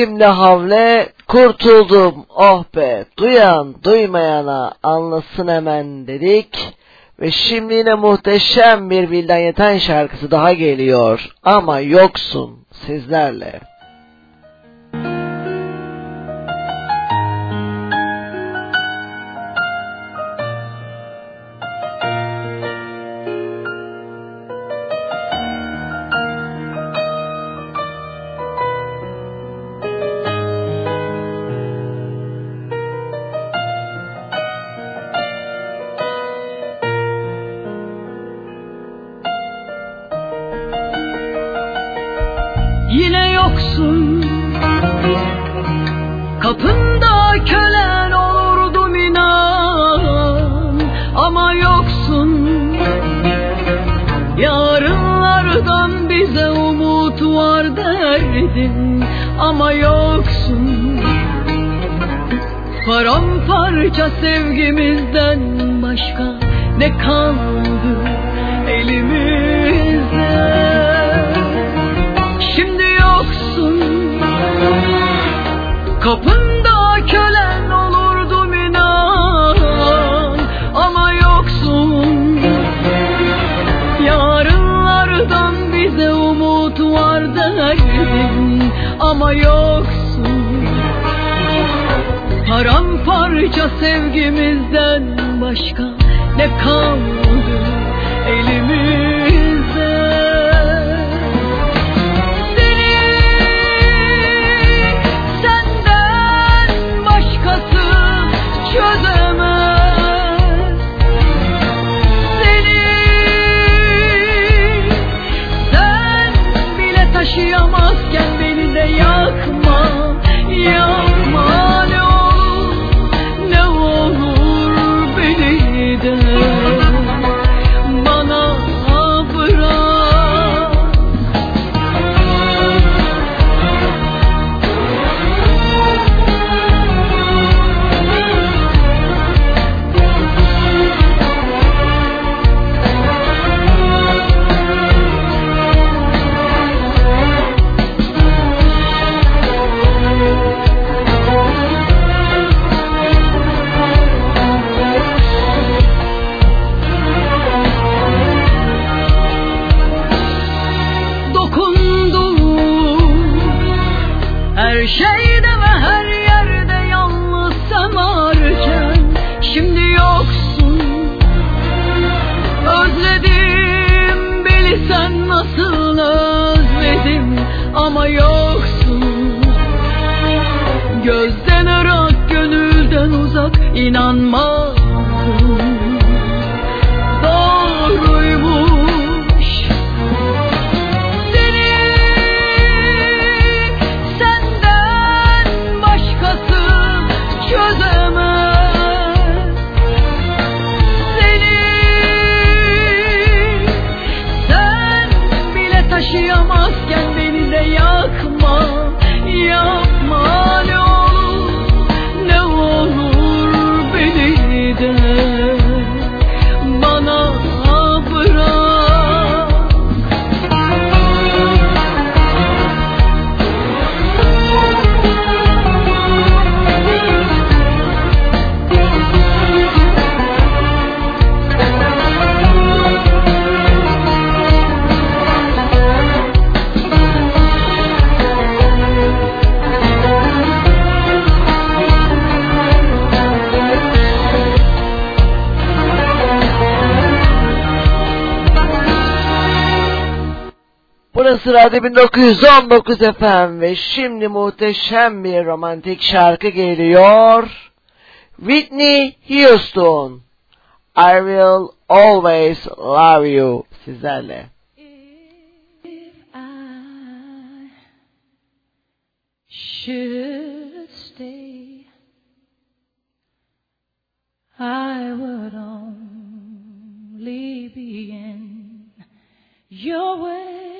De havle kurtuldum oh be duyan duymayana anlasın hemen dedik. Ve şimdi yine muhteşem bir Bilden Yeten şarkısı daha geliyor ama yoksun sizlerle. parça sevgimizden başka ne kaldı elimizde? Şimdi yoksun. Kapında kölen olurdum inan ama yoksun. Yarınlardan bize umut var derdim ama yoksun. Paramparça sevgimizden başka ne kaldı elimizde? Seni senden başkası çözemez. Seni sen bile taşıyamazken beni de yaz Hadi 1919 efendim ve şimdi muhteşem bir romantik şarkı geliyor. Whitney Houston. I will always love you sizlerle. If I should stay, I would only be in your way.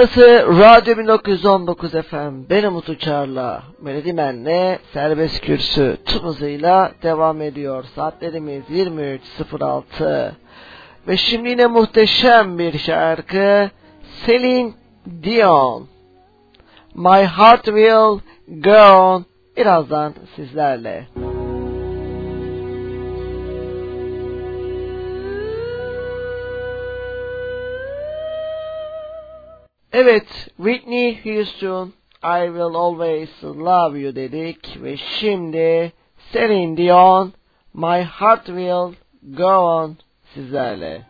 Burası Radyo 1919 FM. Benim Umut Uçar'la Melodimen'le serbest kürsü tüm hızıyla devam ediyor. Saatlerimiz 23.06. Ve şimdi yine muhteşem bir şarkı. Celine Dion. My Heart Will Go On. Birazdan sizlerle. Evet, Whitney Houston, I Will Always Love You dedik ve şimdi Celine Dion, My Heart Will Go On sizlerle.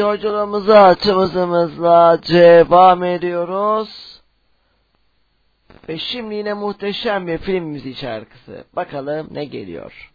Yolculuğumuza tüm hızımızla devam ediyoruz. Ve şimdi yine muhteşem bir film müziği şarkısı. Bakalım ne geliyor.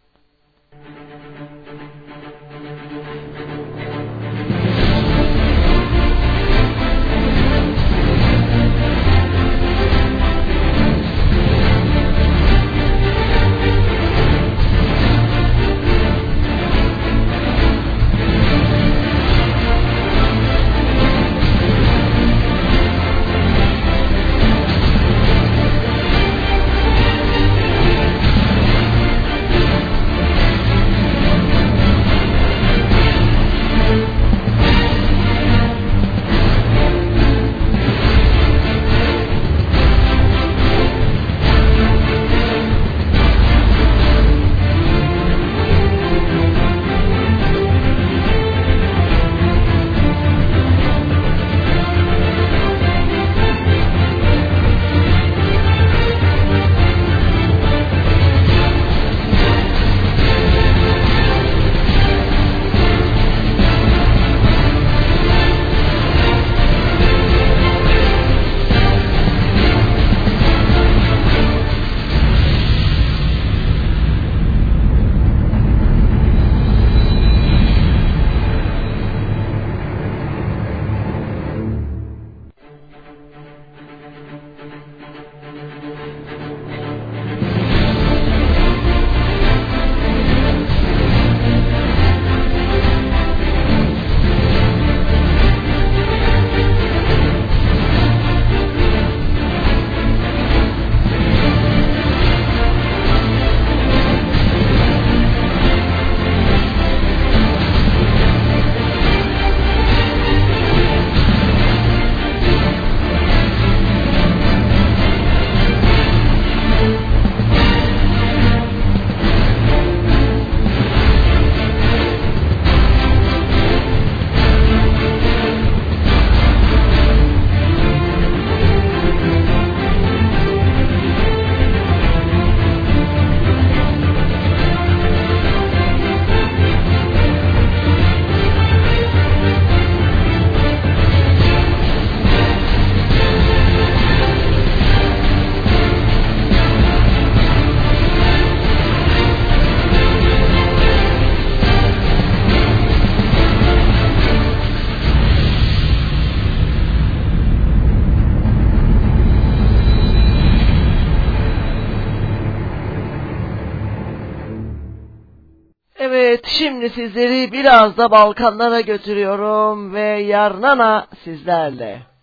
Şimdi sizleri biraz da Balkanlara götürüyorum ve Yarnana sizlerle.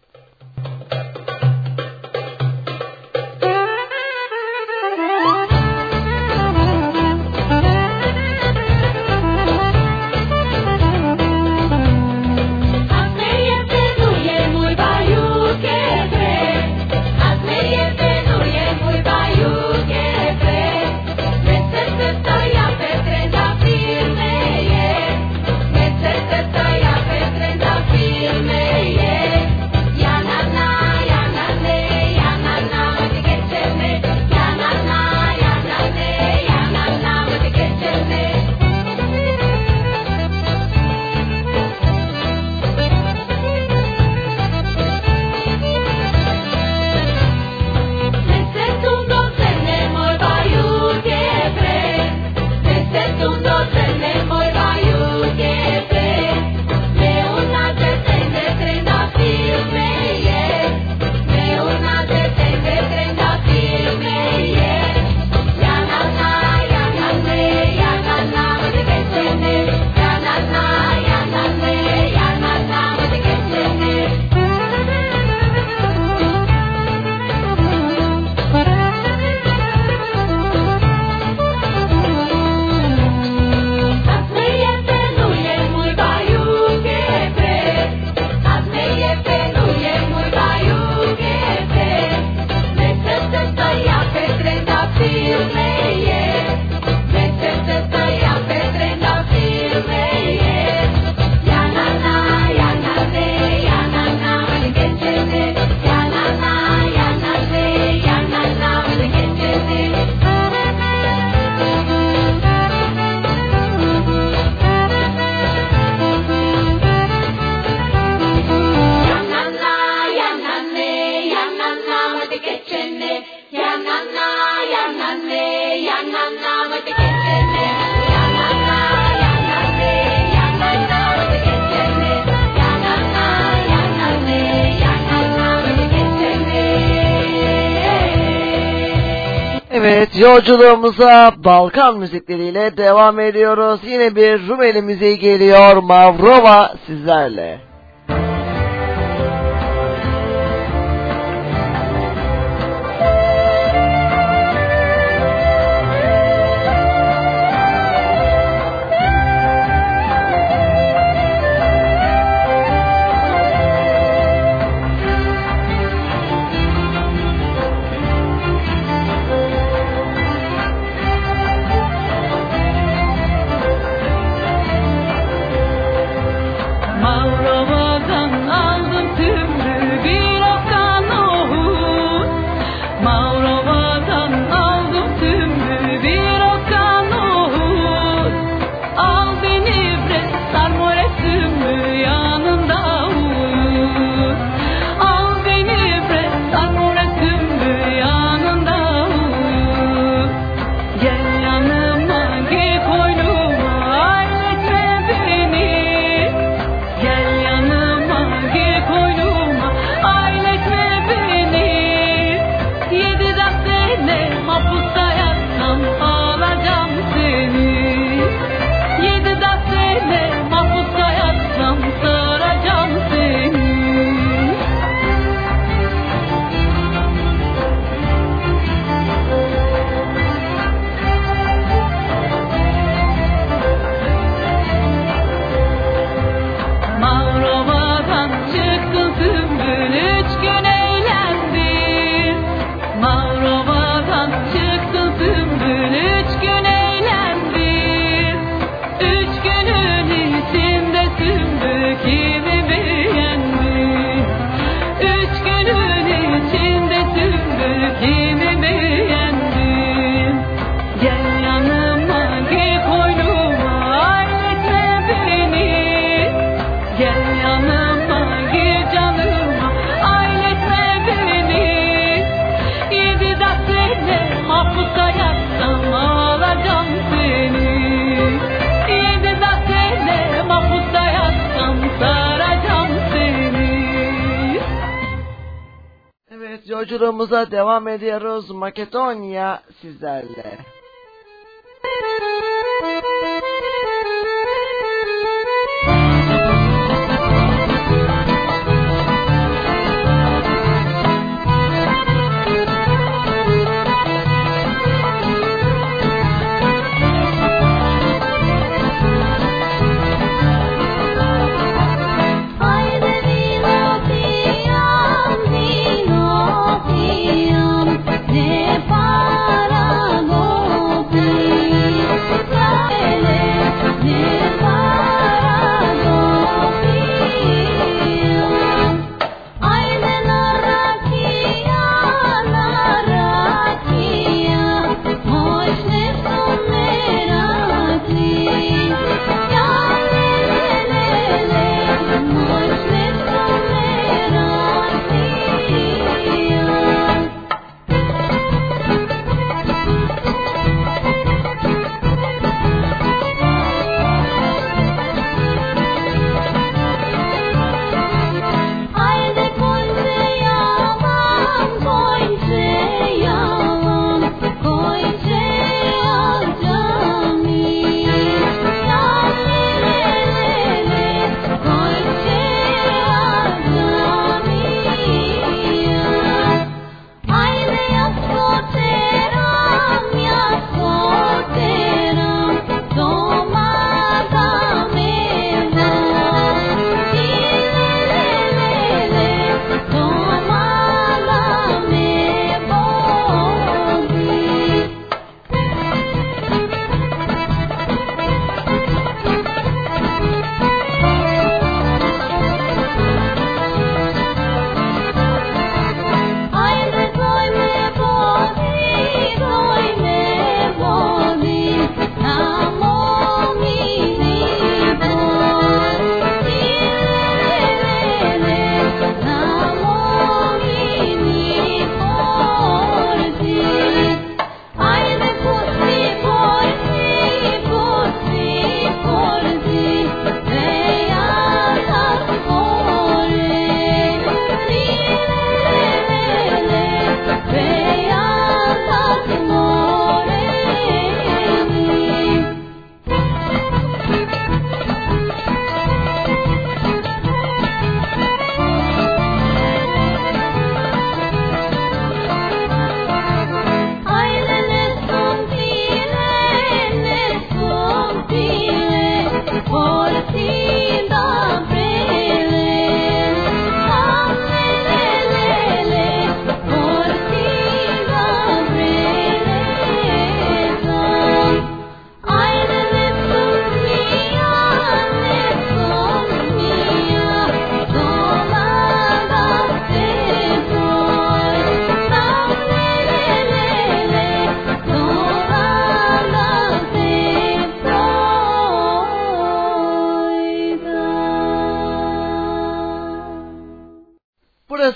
Yolculuğumuza Balkan müzikleriyle devam ediyoruz. Yine bir Rumeli müziği geliyor. Mavrova sizlerle. Yolculuğumuza devam ediyoruz.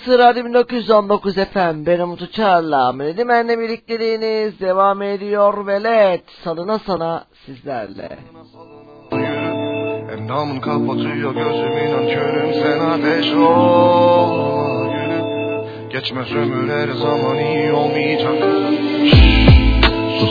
Burası Radyo 1919 FM. Benim Umut Uçar'la Melemen'le birlikteliğiniz devam ediyor. Velet salına sana sizlerle. Endamın kapatıyor gözüm inan körüm sen ateş ol Geçmez ömür her zaman iyi olmayacak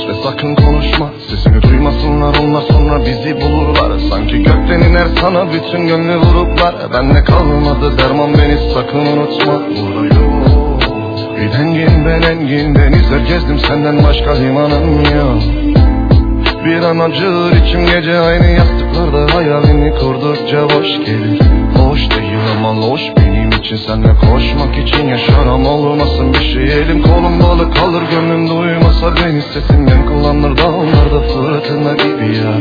ve sakın konuşma Sesini duymasınlar. Onlar sonra bizi bulurlar. Sanki gökten iner sana bütün gönlü vuruplar Bende kalmadı derman beni sakın unutma. Burada yok Bir dengin ben engin denizler gezdim senden başka limanım yok. Bir an acır içim gece aynı yastıklarda hayalini kurdukça boş gelir. Hoş değil ama loş benim için senle koşmak için yaşaram olmasın bir şey. Elim kolum balı kalır gönlüm duymasa beni sesimden kullanır dağlarda fırtına gibi ya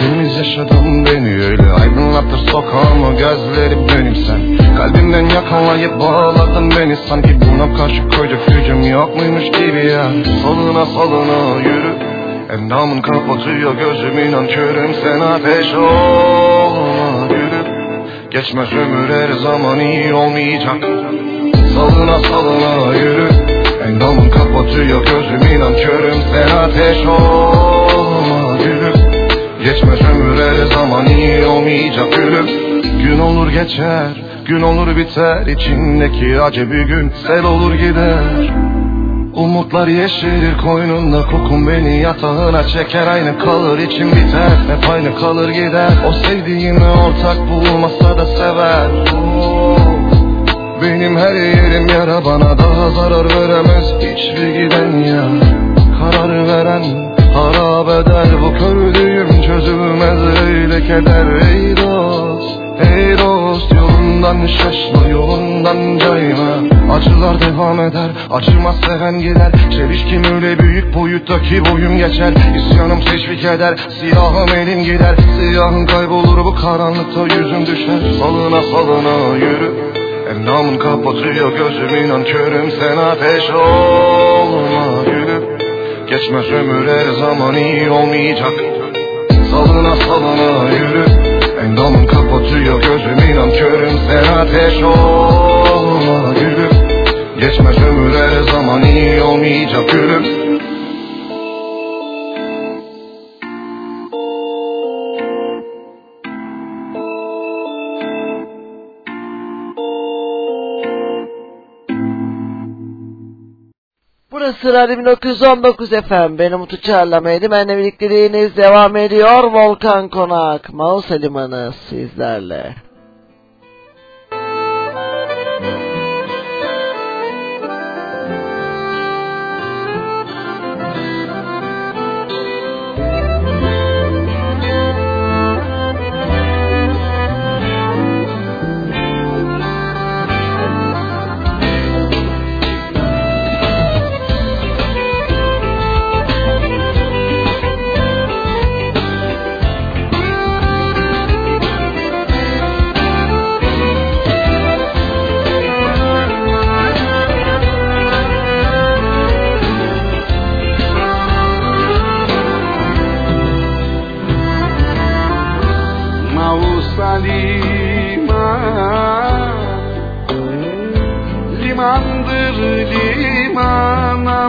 Temiz yaşadım beni öyle aydınlatır sokağımı gözlerim benim sen. Kalbimden yakalayıp bağladın beni sanki buna karşı koyacak gücüm yok muymuş gibi ya Soluna soluna yürü Endamın kapatıyor gözüm inan körüm sen ateş yürü Geçmez ömür her zaman iyi olmayacak. Salına salına yürü Endamın kapatıyor gözüm inan körüm sen ateş olma yürü. Geçmez ömür her zaman iyi olmayacak gülüm Gün olur geçer, gün olur biter içindeki acı bir gün sel olur gider Umutlar yeşerir koynunda kokun beni yatağına çeker. Aynı kalır içim biter hep aynı kalır gider. O sevdiğimi ortak bulmasa da sever. Benim her yerim yara bana daha zarar veremez. Hiçbir giden ya Karar veren harap eder. Bu kördüğüm çözülmez öyle keder. Ey dost Ey dost yolundan şaşma yolundan cayma Acılar devam eder acımaz seven gider. Çelişkim öyle büyük boyuttaki boyum geçer. İsyanım teşvik eder silahım elim gider. Siyahım kaybolur bu karanlıkta yüzüm düşer. Salına salına yürü. Endamın kapatıyor gözüm inan körüm sen ateş olma yürü Geçmez ömür her zaman iyi olmayacak. Salına salına yürü. Endamın kapatıyor gözüm inan körüm sen ateş olma Geçmez ömür her zaman iyi olmayacak gülüm Burası Radyo 1919 FM. Benim Umut Uçar'la Meydimen'le birlikteliğiniz devam ediyor. Volkan Konak, Mausa Limanı sizlerle.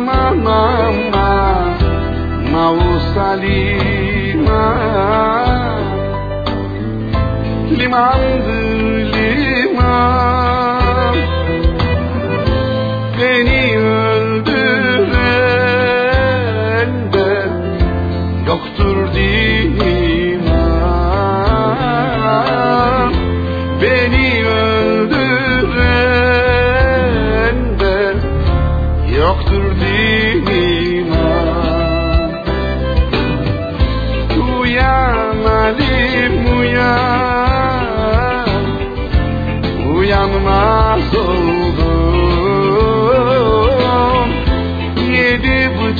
Liman aman aman Mausa liman Beni öldüren ben Yoktur diman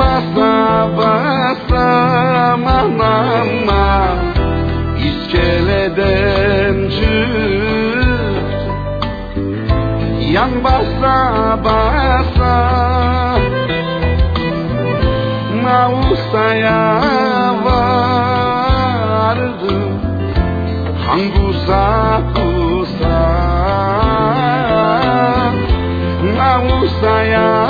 basa manama iskeleden çık. Yan basa basa. Mausa'ya vardım Hangusa kusa. Mausa'ya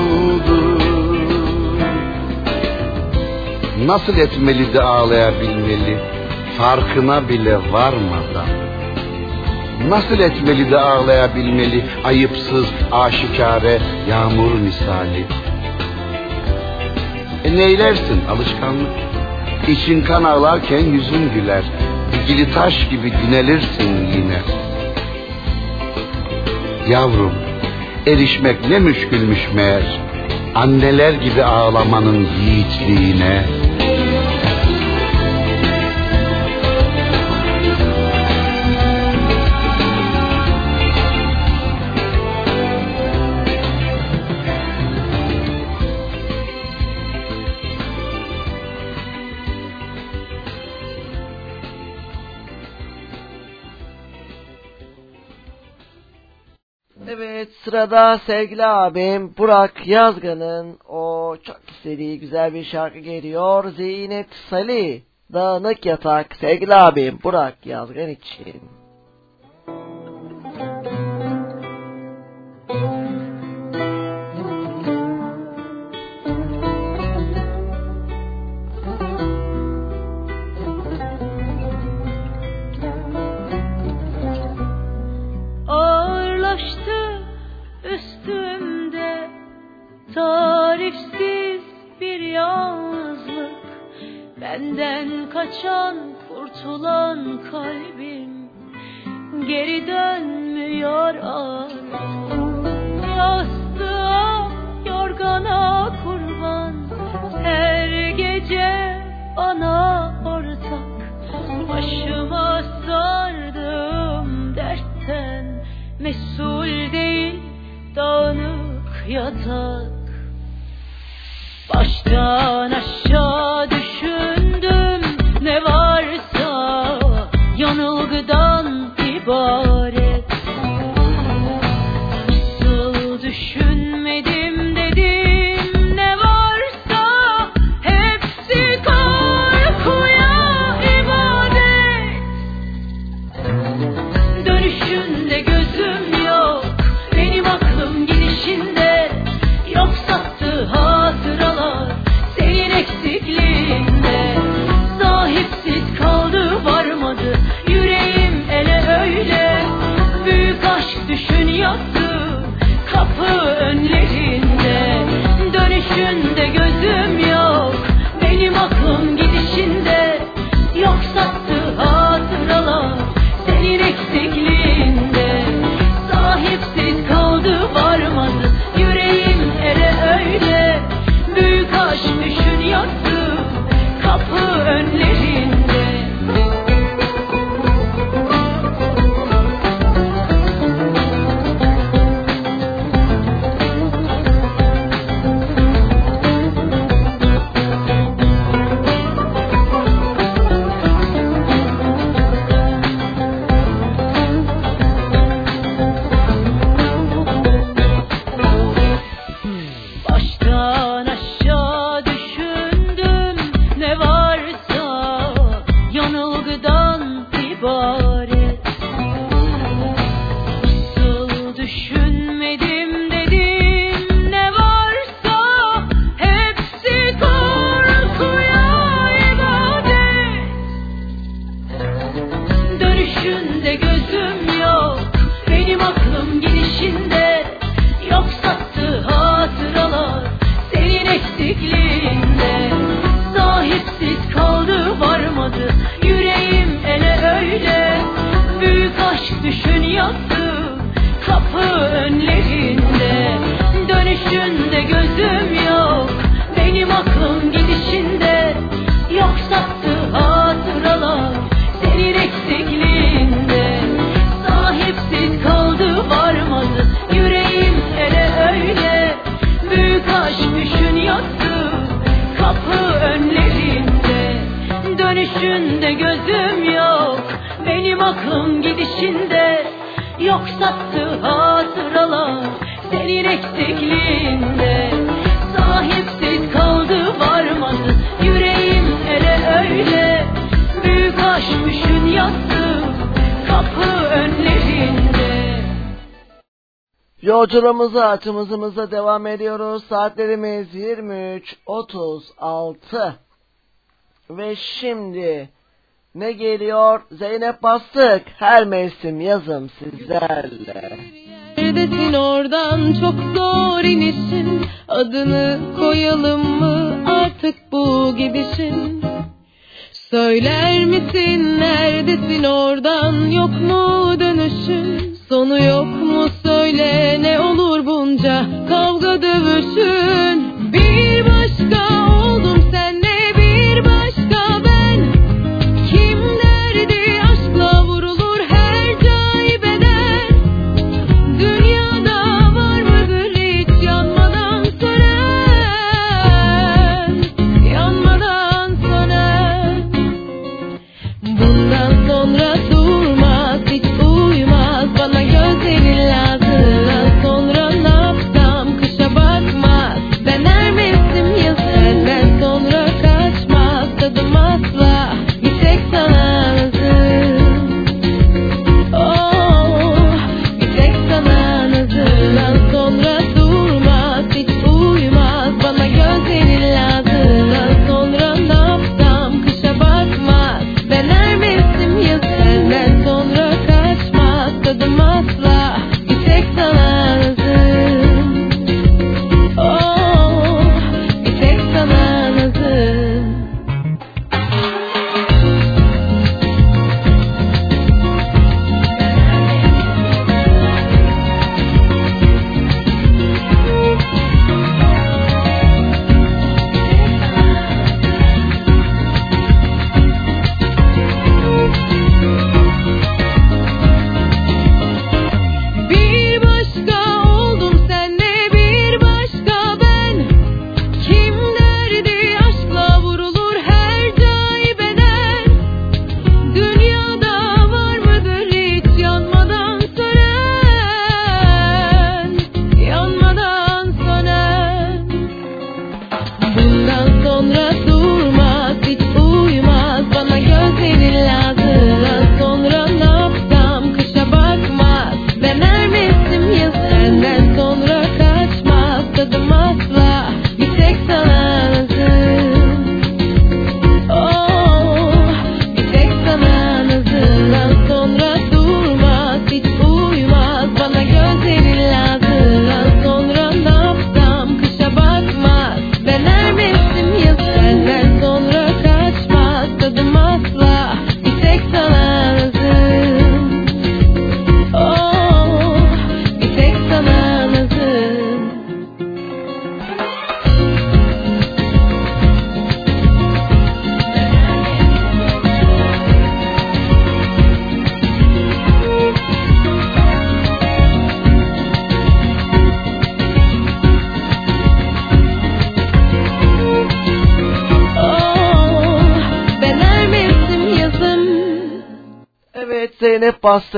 Nasıl etmeli de ağlayabilmeli? Farkına bile varmadan. Nasıl etmeli de ağlayabilmeli? Ayıpsız aşikare yağmur misali. E neylersin? Alışkanlık. İçin kan ağlarken yüzün güler. Dikili taş gibi günelirsin yine. Yavrum erişmek ne müşkülmüş meğer. Anneler gibi ağlamanın yiğitliğine sırada sevgili abim Burak Yazgan'ın o çok istediği güzel bir şarkı geliyor. Zeynep Salih, Dağınık Yatak sevgili abim Burak Yazgan için. Tarifsiz bir yalnızlık Benden kaçan kurtulan kalbim. Geri dönmüyor artık Yastığa yorgana kurban. Her gece bana ortak Başıma sardım dertten. Mesul değil dağınık yatak Baştan aşağı düşündüm. Ne varsa Oturumuza açımızımıza devam ediyoruz. Saatlerimiz 23.36. Ve şimdi ne geliyor? Zeynep Bastık. Her mevsim yazım sizlerle. Neredesin oradan çok zor inişin Adını koyalım mı artık bu gidişin Söyler misin neredesin oradan yok mu dönüşün Sonu yok mu söyle ne olur bunca kavga dövüşün.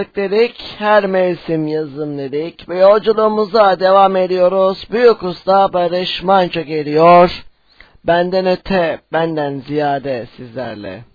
başladık dedik, her mevsim yazım dedik ve yolculuğumuza devam ediyoruz. Büyük Usta Barış Manço geliyor. Benden öte, benden ziyade sizlerle.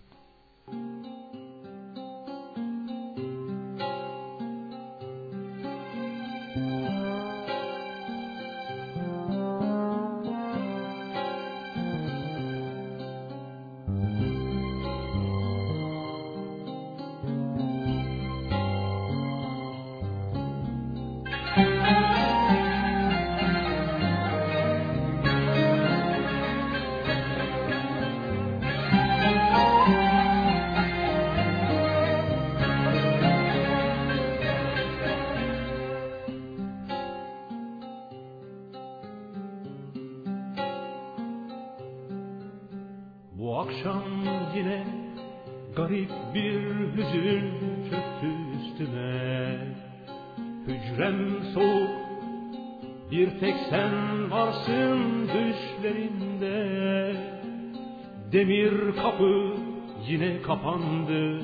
Kapandı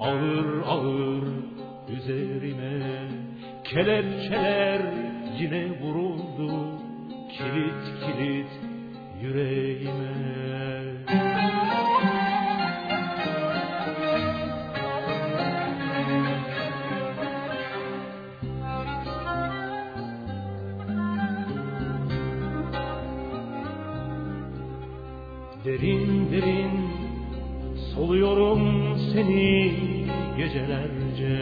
ağır ağır üzerime. Kelepçeler yine vuruldu kilit kilit yüreğime. Derin derin soluyorum seni gecelerce.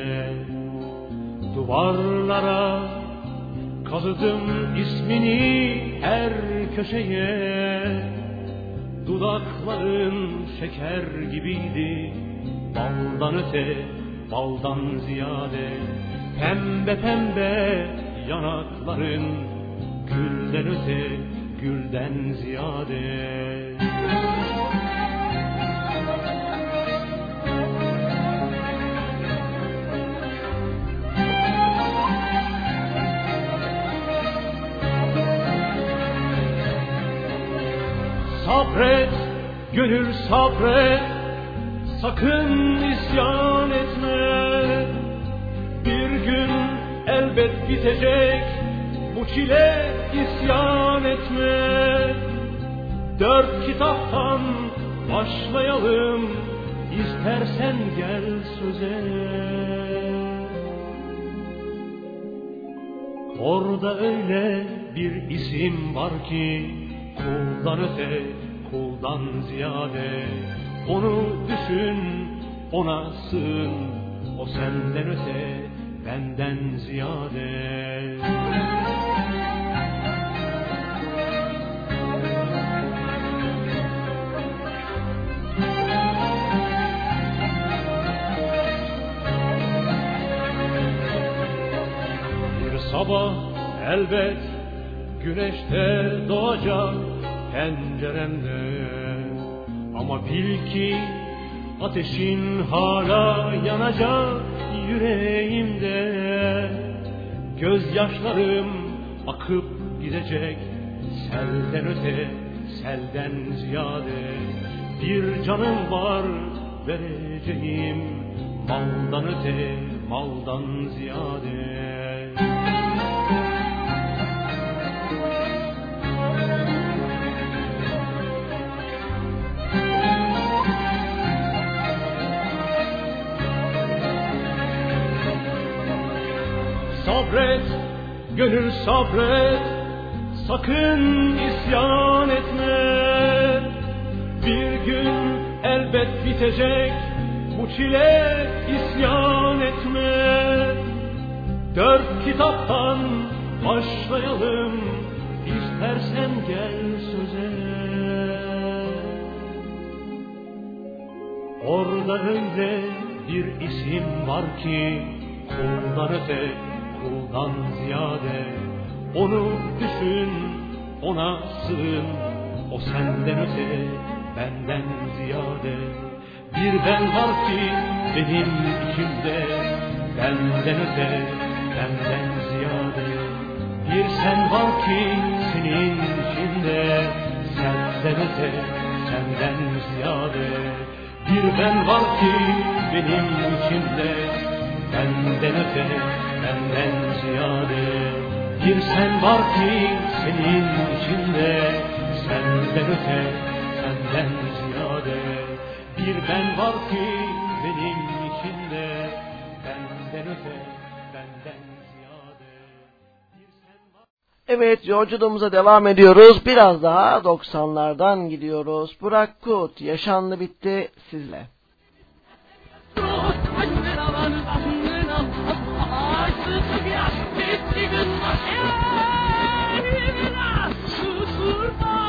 Duvarlara kazıdım ismini her köşeye. Dudakların şeker gibiydi Baldan öte, baldan ziyade. Pembe pembe yanakların Gülden öte, gülden ziyade Sabret, gönül sabret, sakın isyan etme. Bir gün elbet bitecek, bu çile isyan etme. Dört kitaptan başlayalım, istersen gel söze. Orada öyle bir isim var ki, kuldan öte, kuldan ziyade Onu düşün, ona sığın O senden öte, benden ziyade. Bir sabah elbet güneşte doğacak penceremde Ama bil ki ateşin hala yanacak yüreğimde. Gözyaşlarım akıp gidecek selden öte selden ziyade. Bir canım var vereceğim maldan öte maldan ziyade gönül sabret, sakın isyan etme. Bir gün elbet bitecek, bu çile isyan etme. Dört kitaptan başlayalım, istersen gel söze. Orada öyle bir isim var ki, kuldan öte, kuldan ziyade Onu düşün, ona sığın. O senden öte, benden ziyade. Bir ben var ki benim içimde Benden öte, benden ziyade. Bir sen var ki senin içinde Senden öte, senden ziyade. Bir ben var ki benim içimde Benden öte, benden ziyade Bir sen var ki senin içinde Senden öte, senden ziyade Bir ben var ki benim içinde Benden öte, benden ziyade Evet yolculuğumuza devam ediyoruz. Biraz daha 90'lardan gidiyoruz. Burak Kut, yaşandı bitti sizle. Surma!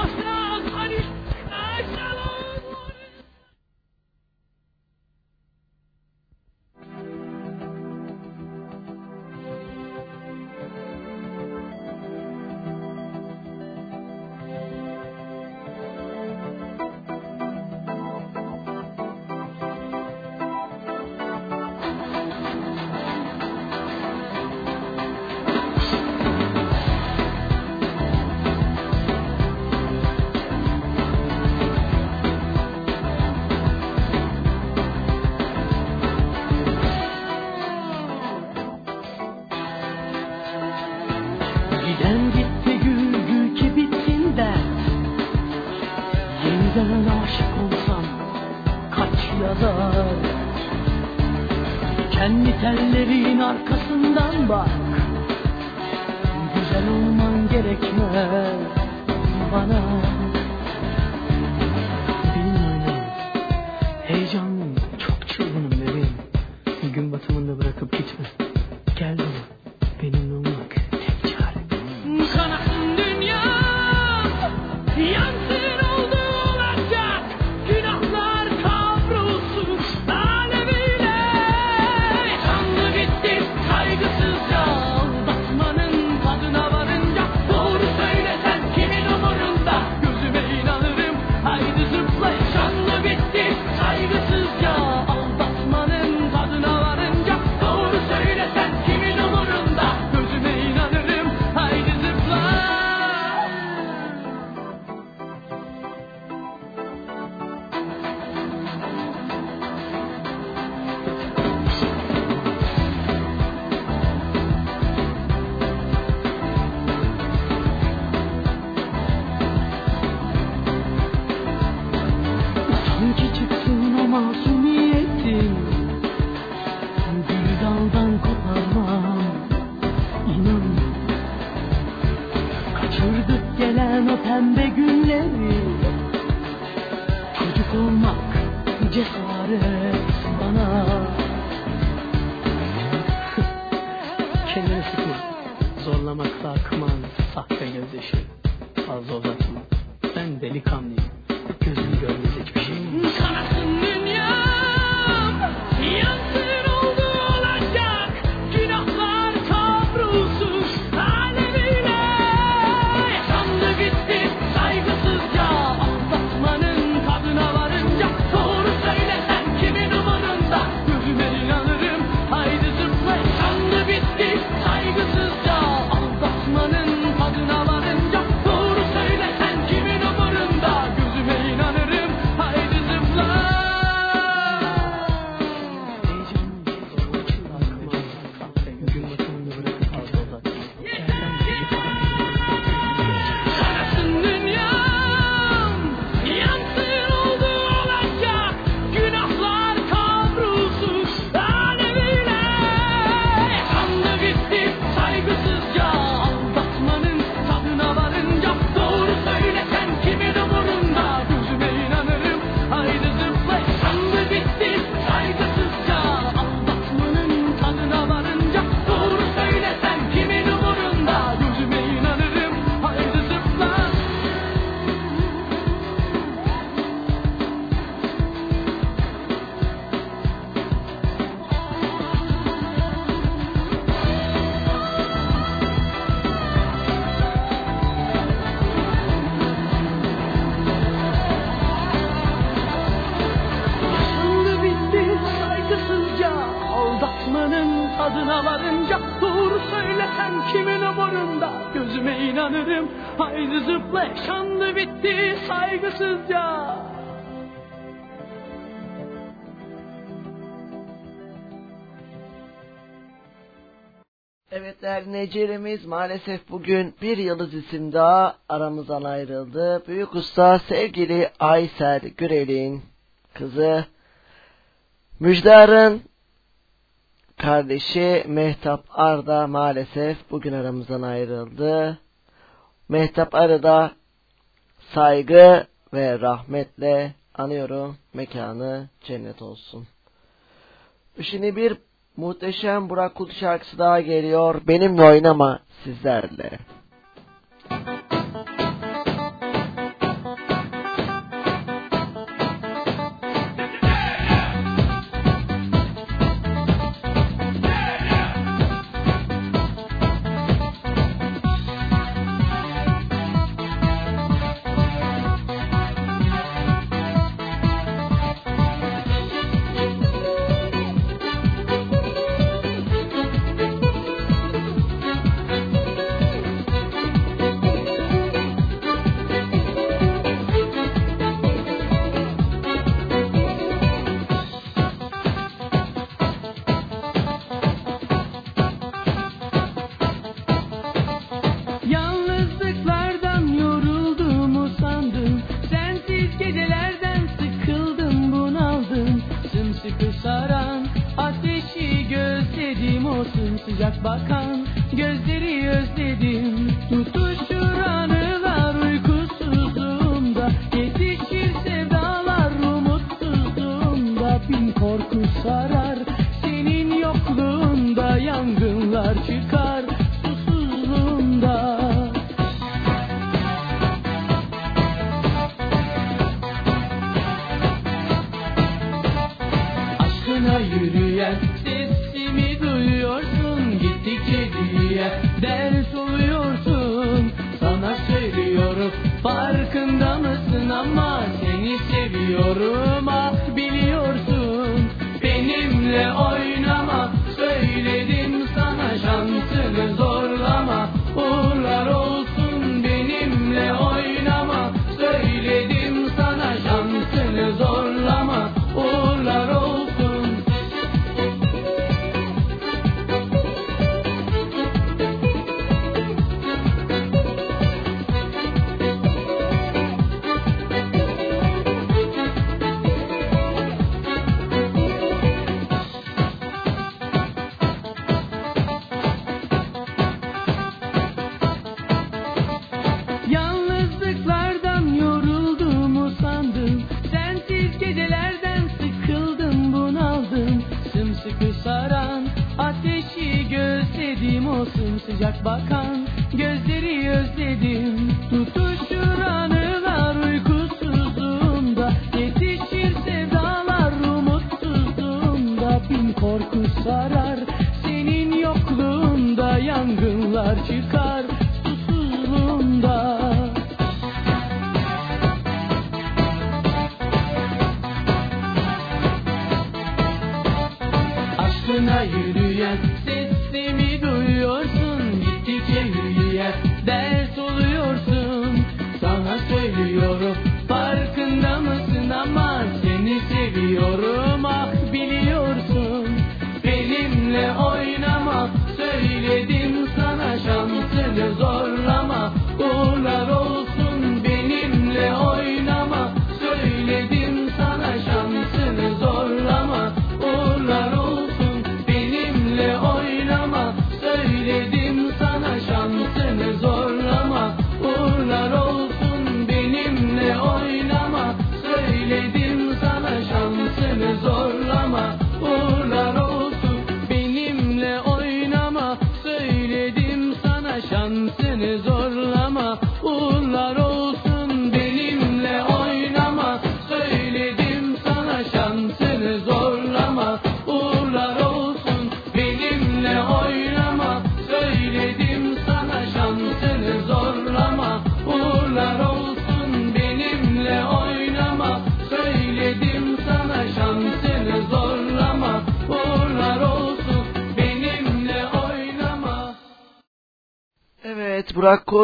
dinleyicilerimiz maalesef bugün bir yıldız isim daha aramızdan ayrıldı. Büyük usta sevgili Aysel Gürel'in kızı Müjdar'ın kardeşi Mehtap Arda maalesef bugün aramızdan ayrıldı. Mehtap Arda saygı ve rahmetle anıyorum. Mekanı cennet olsun. Şimdi bir Muhteşem Burak Kut şarkısı daha geliyor. Benimle oynama sizlerle. para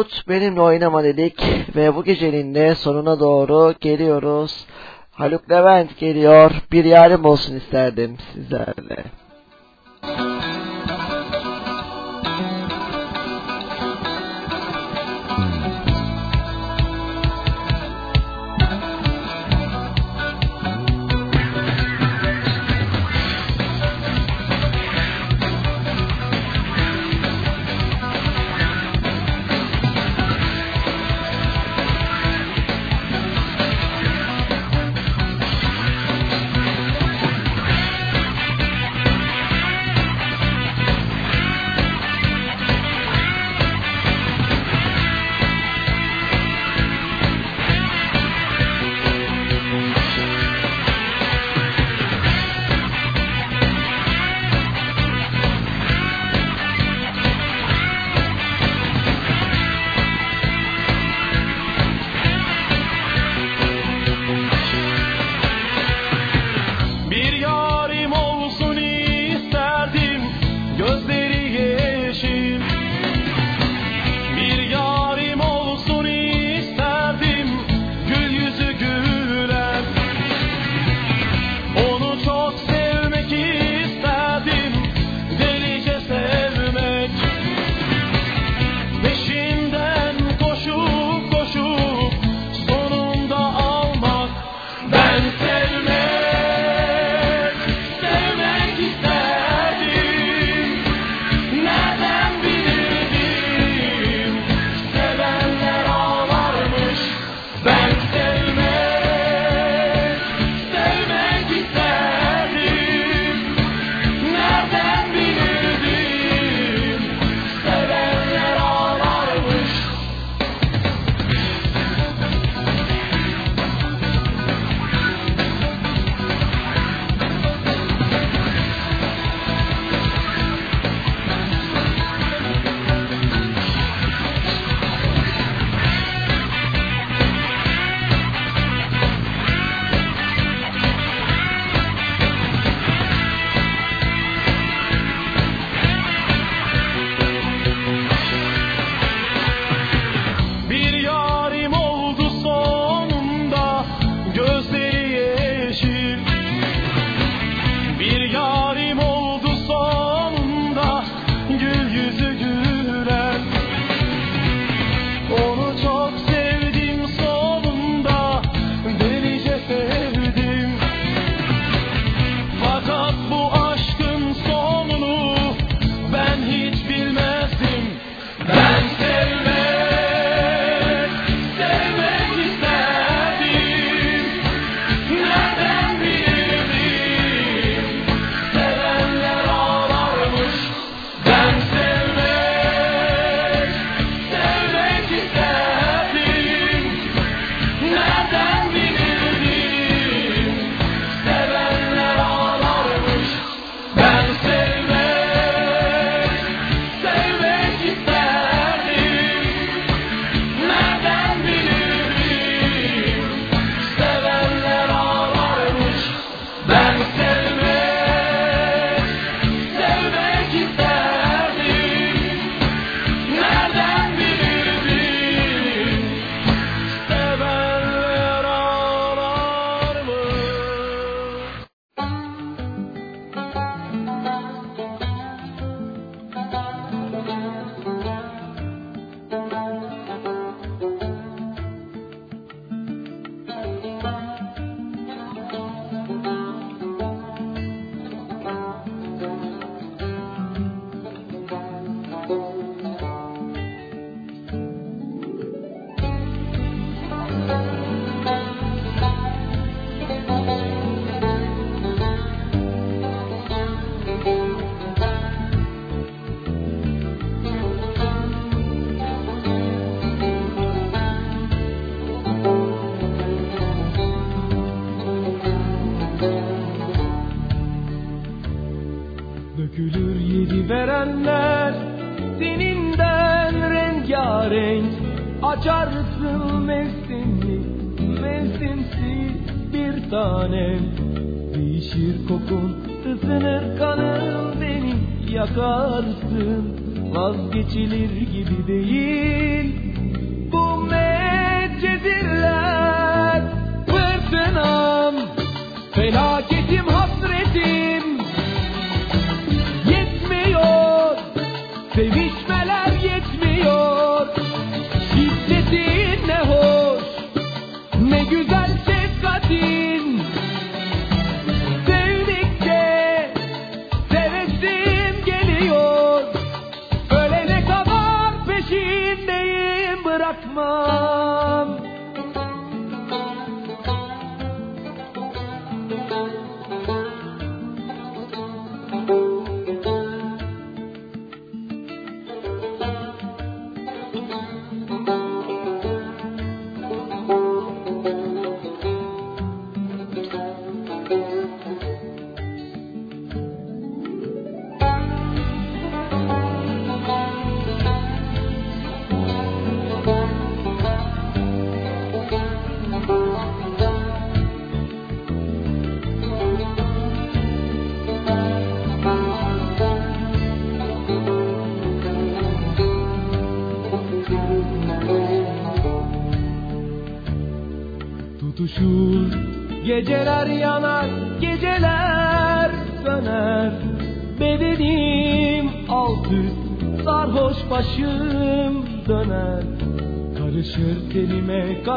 Davut benimle oynama dedik ve bu gecenin de sonuna doğru geliyoruz. Haluk Levent geliyor. Bir yarim olsun isterdim sizlerle.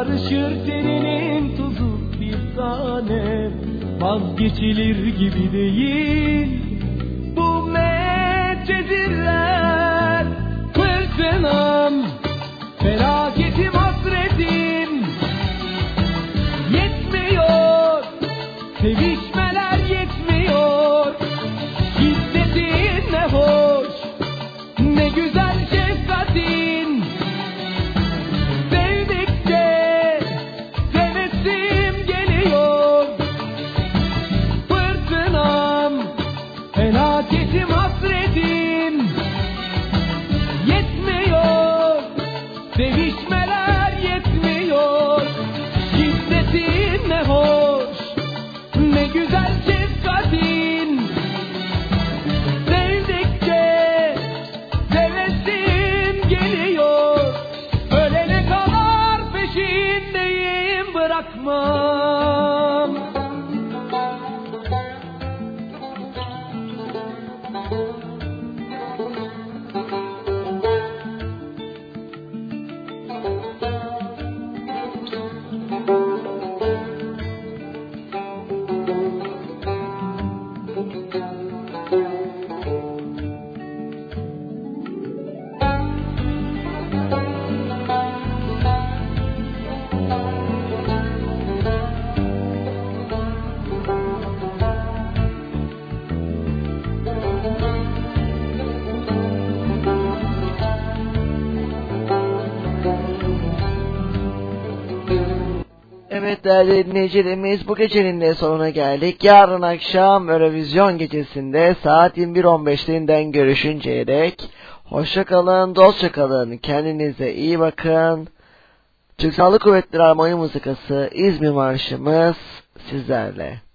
Karışır teninin Evet değerli dinleyicilerimiz bu gecenin de sonuna geldik. Yarın akşam Eurovision gecesinde saat 21.15'liğinden görüşünceye dek hoşça kalın, dostça kalın, kendinize iyi bakın. Türk Sağlık Kuvvetleri Armoni Muzikası İzmir Marşımız sizlerle.